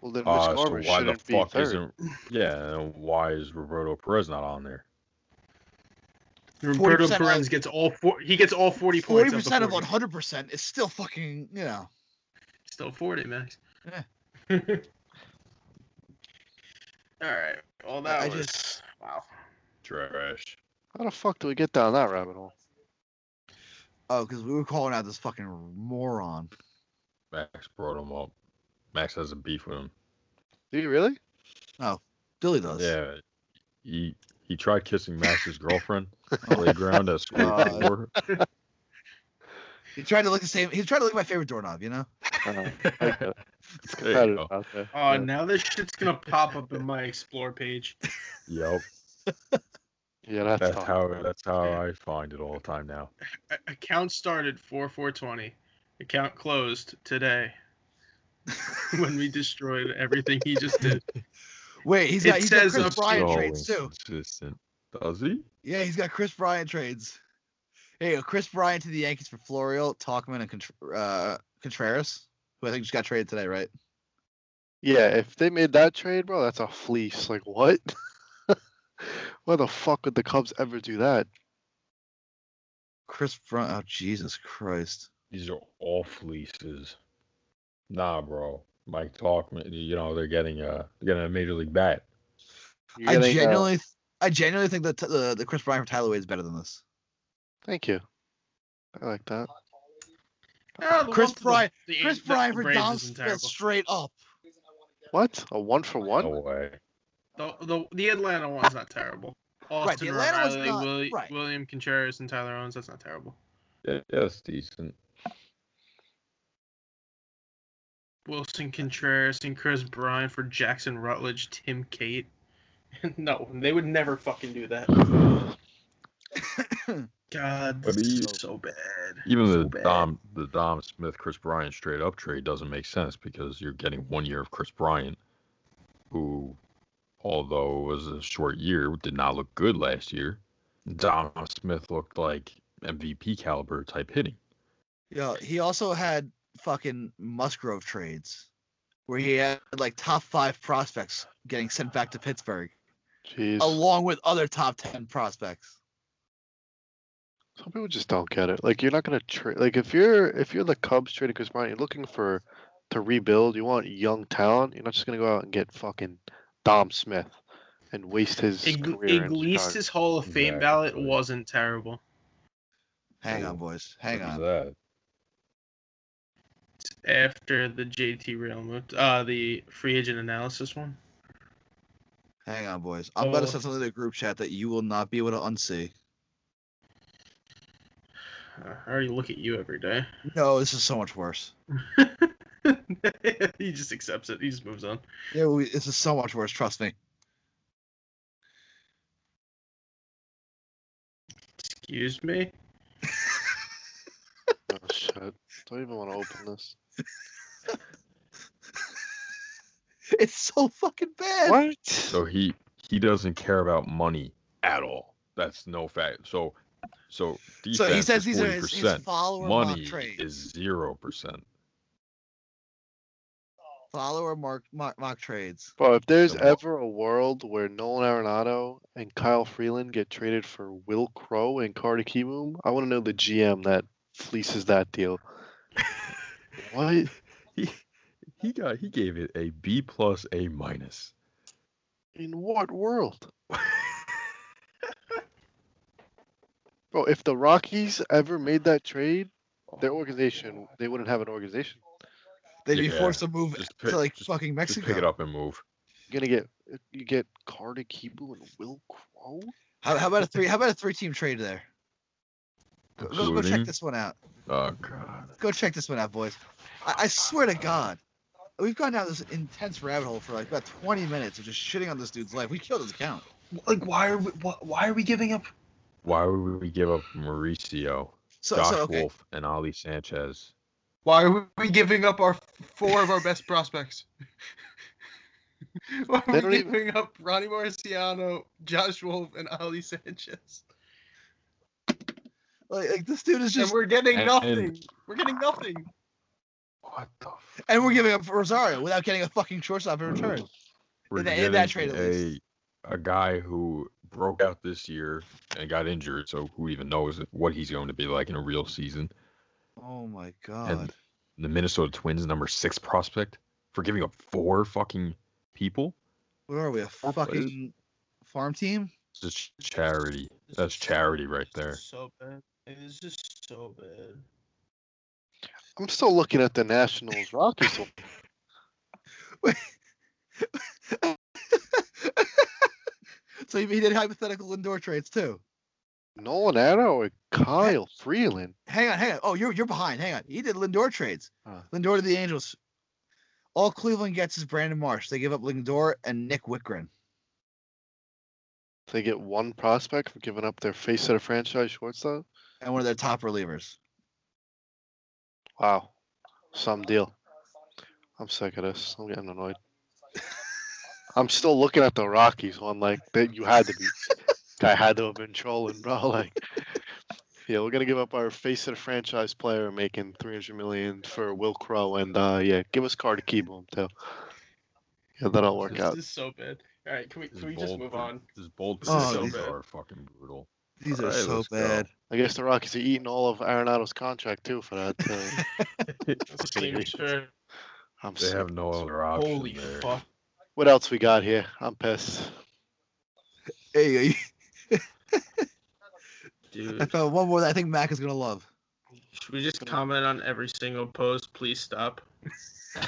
Well, then Mitch Uh, so Garver why the shouldn't be fuck third. isn't? Yeah, and why is Roberto Perez not on there? Roberto Perez gets all four. He gets all forty points. percent of of the one 40. hundred percent is still fucking, you know. Still forty, max. Yeah. all right. Well, that I was just Wow. Trash. How the fuck do we get down that rabbit hole? Oh, because we were calling out this fucking moron. Max brought him up. Max has a beef with him. Do you really? Oh, Billy does. Yeah. He he tried kissing Max's girlfriend playground at school. God. before. He tried to look the same. He tried to look at my favorite doorknob. You know. Uh, I get it. You go. Oh, Yeah. now this shit's gonna pop up in my explore page. Yep. Yeah, that's, That's tough. how that's how I find it all the time now. Account started 4 420. Account closed today when we destroyed everything he just did. Wait, he's got he's got says Chris up- Bryant So trades too. inconsistent. Does he? Yeah, he's got Kris Bryant trades. Hey, Kris Bryant to the Yankees for Florial, Tauchman, and Contr- uh, Contreras, who I think just got traded today, right? Yeah, if they made that trade, bro, that's a fleece. Like what? Why the fuck would the Cubs ever do that? Kris Bryant. Oh Jesus Christ! These are all fleeces. Nah, bro. Mike Tauchman, you know, they're getting a they're getting a major league bat. I uh, genuinely, I genuinely think that the the Kris Bryant for Tyler Wade is better than this. thank you. I like that. Ah, the Chris one for the- Bryant- the- Kris Bryant for Braves Dom Smith straight up. What? A one for one? No way. The, the the Atlanta one's not terrible. Austin the Atlanta Riley, not- Willi- right. William Contreras, and Tyler Owens. That's not terrible. Yeah, yeah, that's decent. Willson Contreras and Kris Bryant for Jackson Rutledge, Tim Cate. no, they would never fucking do that. God, But this is so bad. Even So the bad. Dom the Dom Smith Kris Bryant straight up trade doesn't make sense because you're getting one year of Kris Bryant, who, although it was a short year, did not look good last year. Dom Smith looked like MVP caliber type hitting. Yeah, he also had fucking Musgrove trades, where he had like top five prospects getting sent back to Pittsburgh, Jeez. along with other top ten prospects. Some people just don't get it. Like you're not gonna trade. Like if you're if you're the Cubs trading Kris Bryant, you're looking for to rebuild. You want young talent. You're not just gonna go out and get fucking Dom Smith and waste his Ig- career. in Iglesias Hall of Fame ballot wasn't terrible. Hang on, boys. Hang What is on. After the JT Realmuto, uh, the free agent analysis one. Hang on, boys. I'm about to Oh. send something to the group chat that you will not be able to unsee. Uh, I already look at you every day. No, this is so much worse. he just accepts it. He just moves on. Yeah, we, this is so much worse. Trust me. Excuse me. Oh shit! Don't even want to open this. It's so fucking bad. What? So he he doesn't care about money at all. That's no fact. So so defense So he says is these are forty his, his percent. follower mock Money trades. is zero percent. Follower mark, mock, mock trades. Bro, if there's So- ever a world where Nolan Arenado and Kyle Freeland get traded for Wil Crowe and Carter Kieboom, I want to know the GM that fleeces that deal. What? He he got he gave it a B plus A minus. In what world? Bro, if the Rockies ever made that trade, their organization, they wouldn't have an organization. They'd be forced to move just to like just- fucking Just Mexico. pick it up and move. You're gonna get you get Carter Kieboom and Wil Crowe. How, how about a three? How about a three-team trade there? Go, go, go check this one out. Oh god. Go check this one out, boys. I, I swear to God, we've gone down this intense rabbit hole for like about 20 minutes of just shitting on this dude's life. We killed his account. Like, why are we? Why, why are we giving up? Why would we give up Mauricio, So, Josh so okay. Wolf, and Ali Sanchez? Why are we giving up our four of our best prospects? why are we don't even- giving up Ronny Mauricio, Josh Wolf, and Ali Sanchez? Like, like this dude is just. And just, we're getting And- nothing. and- We're getting nothing. What the? F- and we're giving up Rosario without getting a fucking shortstop in return. We're In that- in that trade, at least. a a guy who broke out this year and got injured. So who even knows what he's going to be like in a real season? Oh my God. And the Minnesota Twins number six prospect for giving up four fucking people. Where are we? A Four players. fucking farm team. It's just charity. That's charity right there. So bad. It is just so bad. I'm still looking at the Nationals Rockies. one. so he, he did hypothetical Lindor trades too. Nolan Arrow or Kyle Freeland. Hang on, hang on. Oh, you're you're behind. Hang on. He did Lindor trades. Huh. Lindor to the Angels. All Cleveland gets is Brandon Marsh. They give up Lindor and Nick Wittgren. They get one prospect for giving up their face of the franchise shortstop. And one of their top relievers. Wow, some deal. I'm sick of this. I'm getting annoyed. I'm still looking at the Rockies one like that. You had to be. Guy had to have been trolling, bro. Like, yeah, we're gonna give up our face of the franchise player making 300 million for Wil Crowe, and uh, yeah, give us Carter Kieboom too. Yeah, that'll work This out. This is so bad. All right, can we These can we just move pre- on? These bold This is so predictions bad. are fucking brutal. These are Alright, so let's go. bad. I guess the Rockies are eating all of Arenado's contract too for that. Uh, I'm They sick. have no other option Holy there. fuck. What else we got here? I'm pissed. Hey, dude. I found one more that I think Mac is gonna love. should we just comment on every single post? Please stop.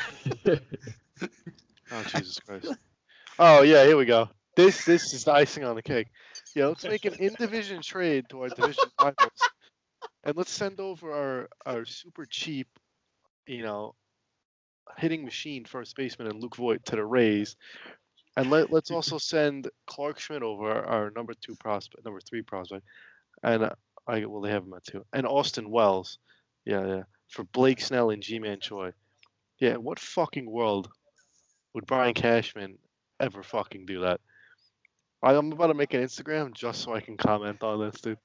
Oh Jesus Christ. Oh yeah, here we go. This this is the icing on the cake. Yeah, let's make an in division trade to our division rivals. And let's send over our our super cheap, you know, hitting machine first baseman and Luke Voit to the Rays. And let, let's also send Clarke Schmidt over our number two prospect, number three prospect, and uh, I well they have him at two, and Austin Wells, yeah yeah, for Blake Snell and Ji-Man Choi. Yeah, what fucking world would Brian Cashman ever fucking do that? I- I'm about to make an Instagram just so I can comment on this, dude.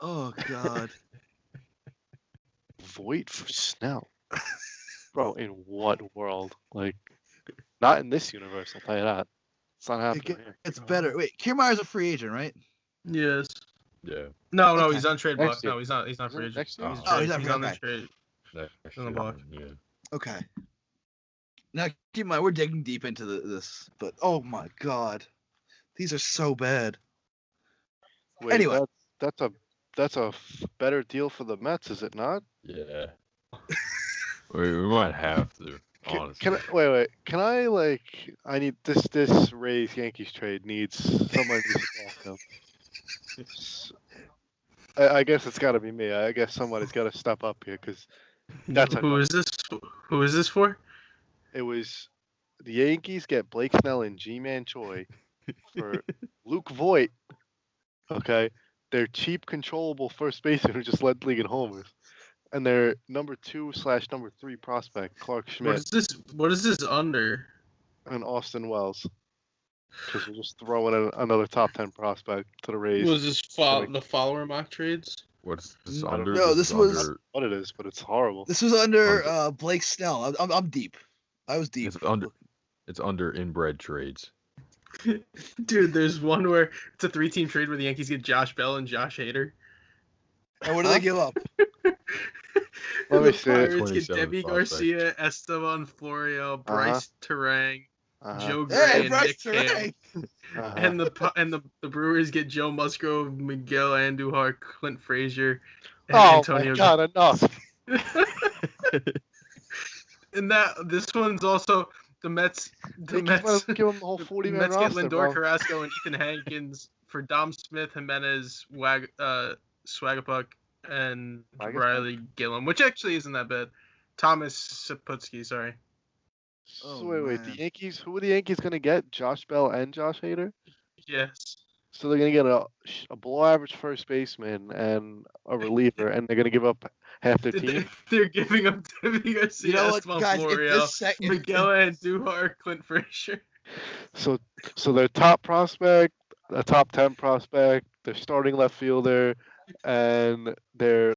Oh God. Voit for Snell, bro. In what world? Like, not in this universe. I'll tell you that. It's not happening. get- here. it's better. Wait, Kiermaier's a free agent, right? Yes. Yeah. No, no, Okay. he's on trade Next block. year. No, he's not. He's not free agent. next year? He's, Oh, he's he's on the okay. trade. Next On the block. Yeah. Okay. Now keep in mind we're digging deep into the, this, but oh my God, these are so bad. Wait, Anyway. that's, that's a that's a f- better deal for the Mets, is it not? Yeah. we, we might have to, Can, honestly. can I, wait, wait. Can I like? I need this. This Rays Yankees trade needs someone needs to talk to him. S- I, I guess it's got to be me. I guess somebody's got to step up here because That's Who is this? Who is this for? It was the Yankees get Blake Snell and Ji-Man Choi for Luke Voit. Okay, their cheap, controllable first baseman who just led the league in homers, and their number two slash number three prospect Clarke Schmidt is this? What is this under? and Austin Wells. Because we're just throwing in another top ten prospect to the Rays. Was this fo- Like- the follower mock trades? What's this No, under? no, this is was- under, what it is, but it's horrible. This was under Under. uh, Blake Snell. I'm, I'm, I'm deep. I was deep. It's under. It's under inbred trades. Dude, there's one where it's a three-team trade where the Yankees get Josh Bell and Josh Hader. And what do they give up? Let me the see. Pirates get Deivi prospect. Garcia, Estevan Florial, Brice Turang, Uh-huh, Joe Gray, Hey, and Bryce Nick Cam. Turang. uh-huh. And the and the, the Brewers get Joe Musgrove, Miguel Andujar, Clint Frazier, and oh Antonio. my god, enough! and that this one's also the Mets. The Mets, give him the whole 40 man Mets get Lindor bro. Carrasco and Ethan Hankins for Dom Smith, Jimenez, Wag, uh, Swagapuck, and Swagapuck? Ryley Gilliam, which actually isn't that bad. Thomas Szapucki, sorry. Oh, wait, wait. man. The Yankees. Who are the Yankees gonna get? Josh Bell and Josh Hader. Yes. So they're gonna get a, a below average first baseman and a reliever, and they're gonna give up half their team. They're giving up Deivi Garcia, You know what, guys? If Florial, this sec- if- Miguel Andujar, Clint Frazier. So, so their top prospect, a top ten prospect, their starting left fielder, and their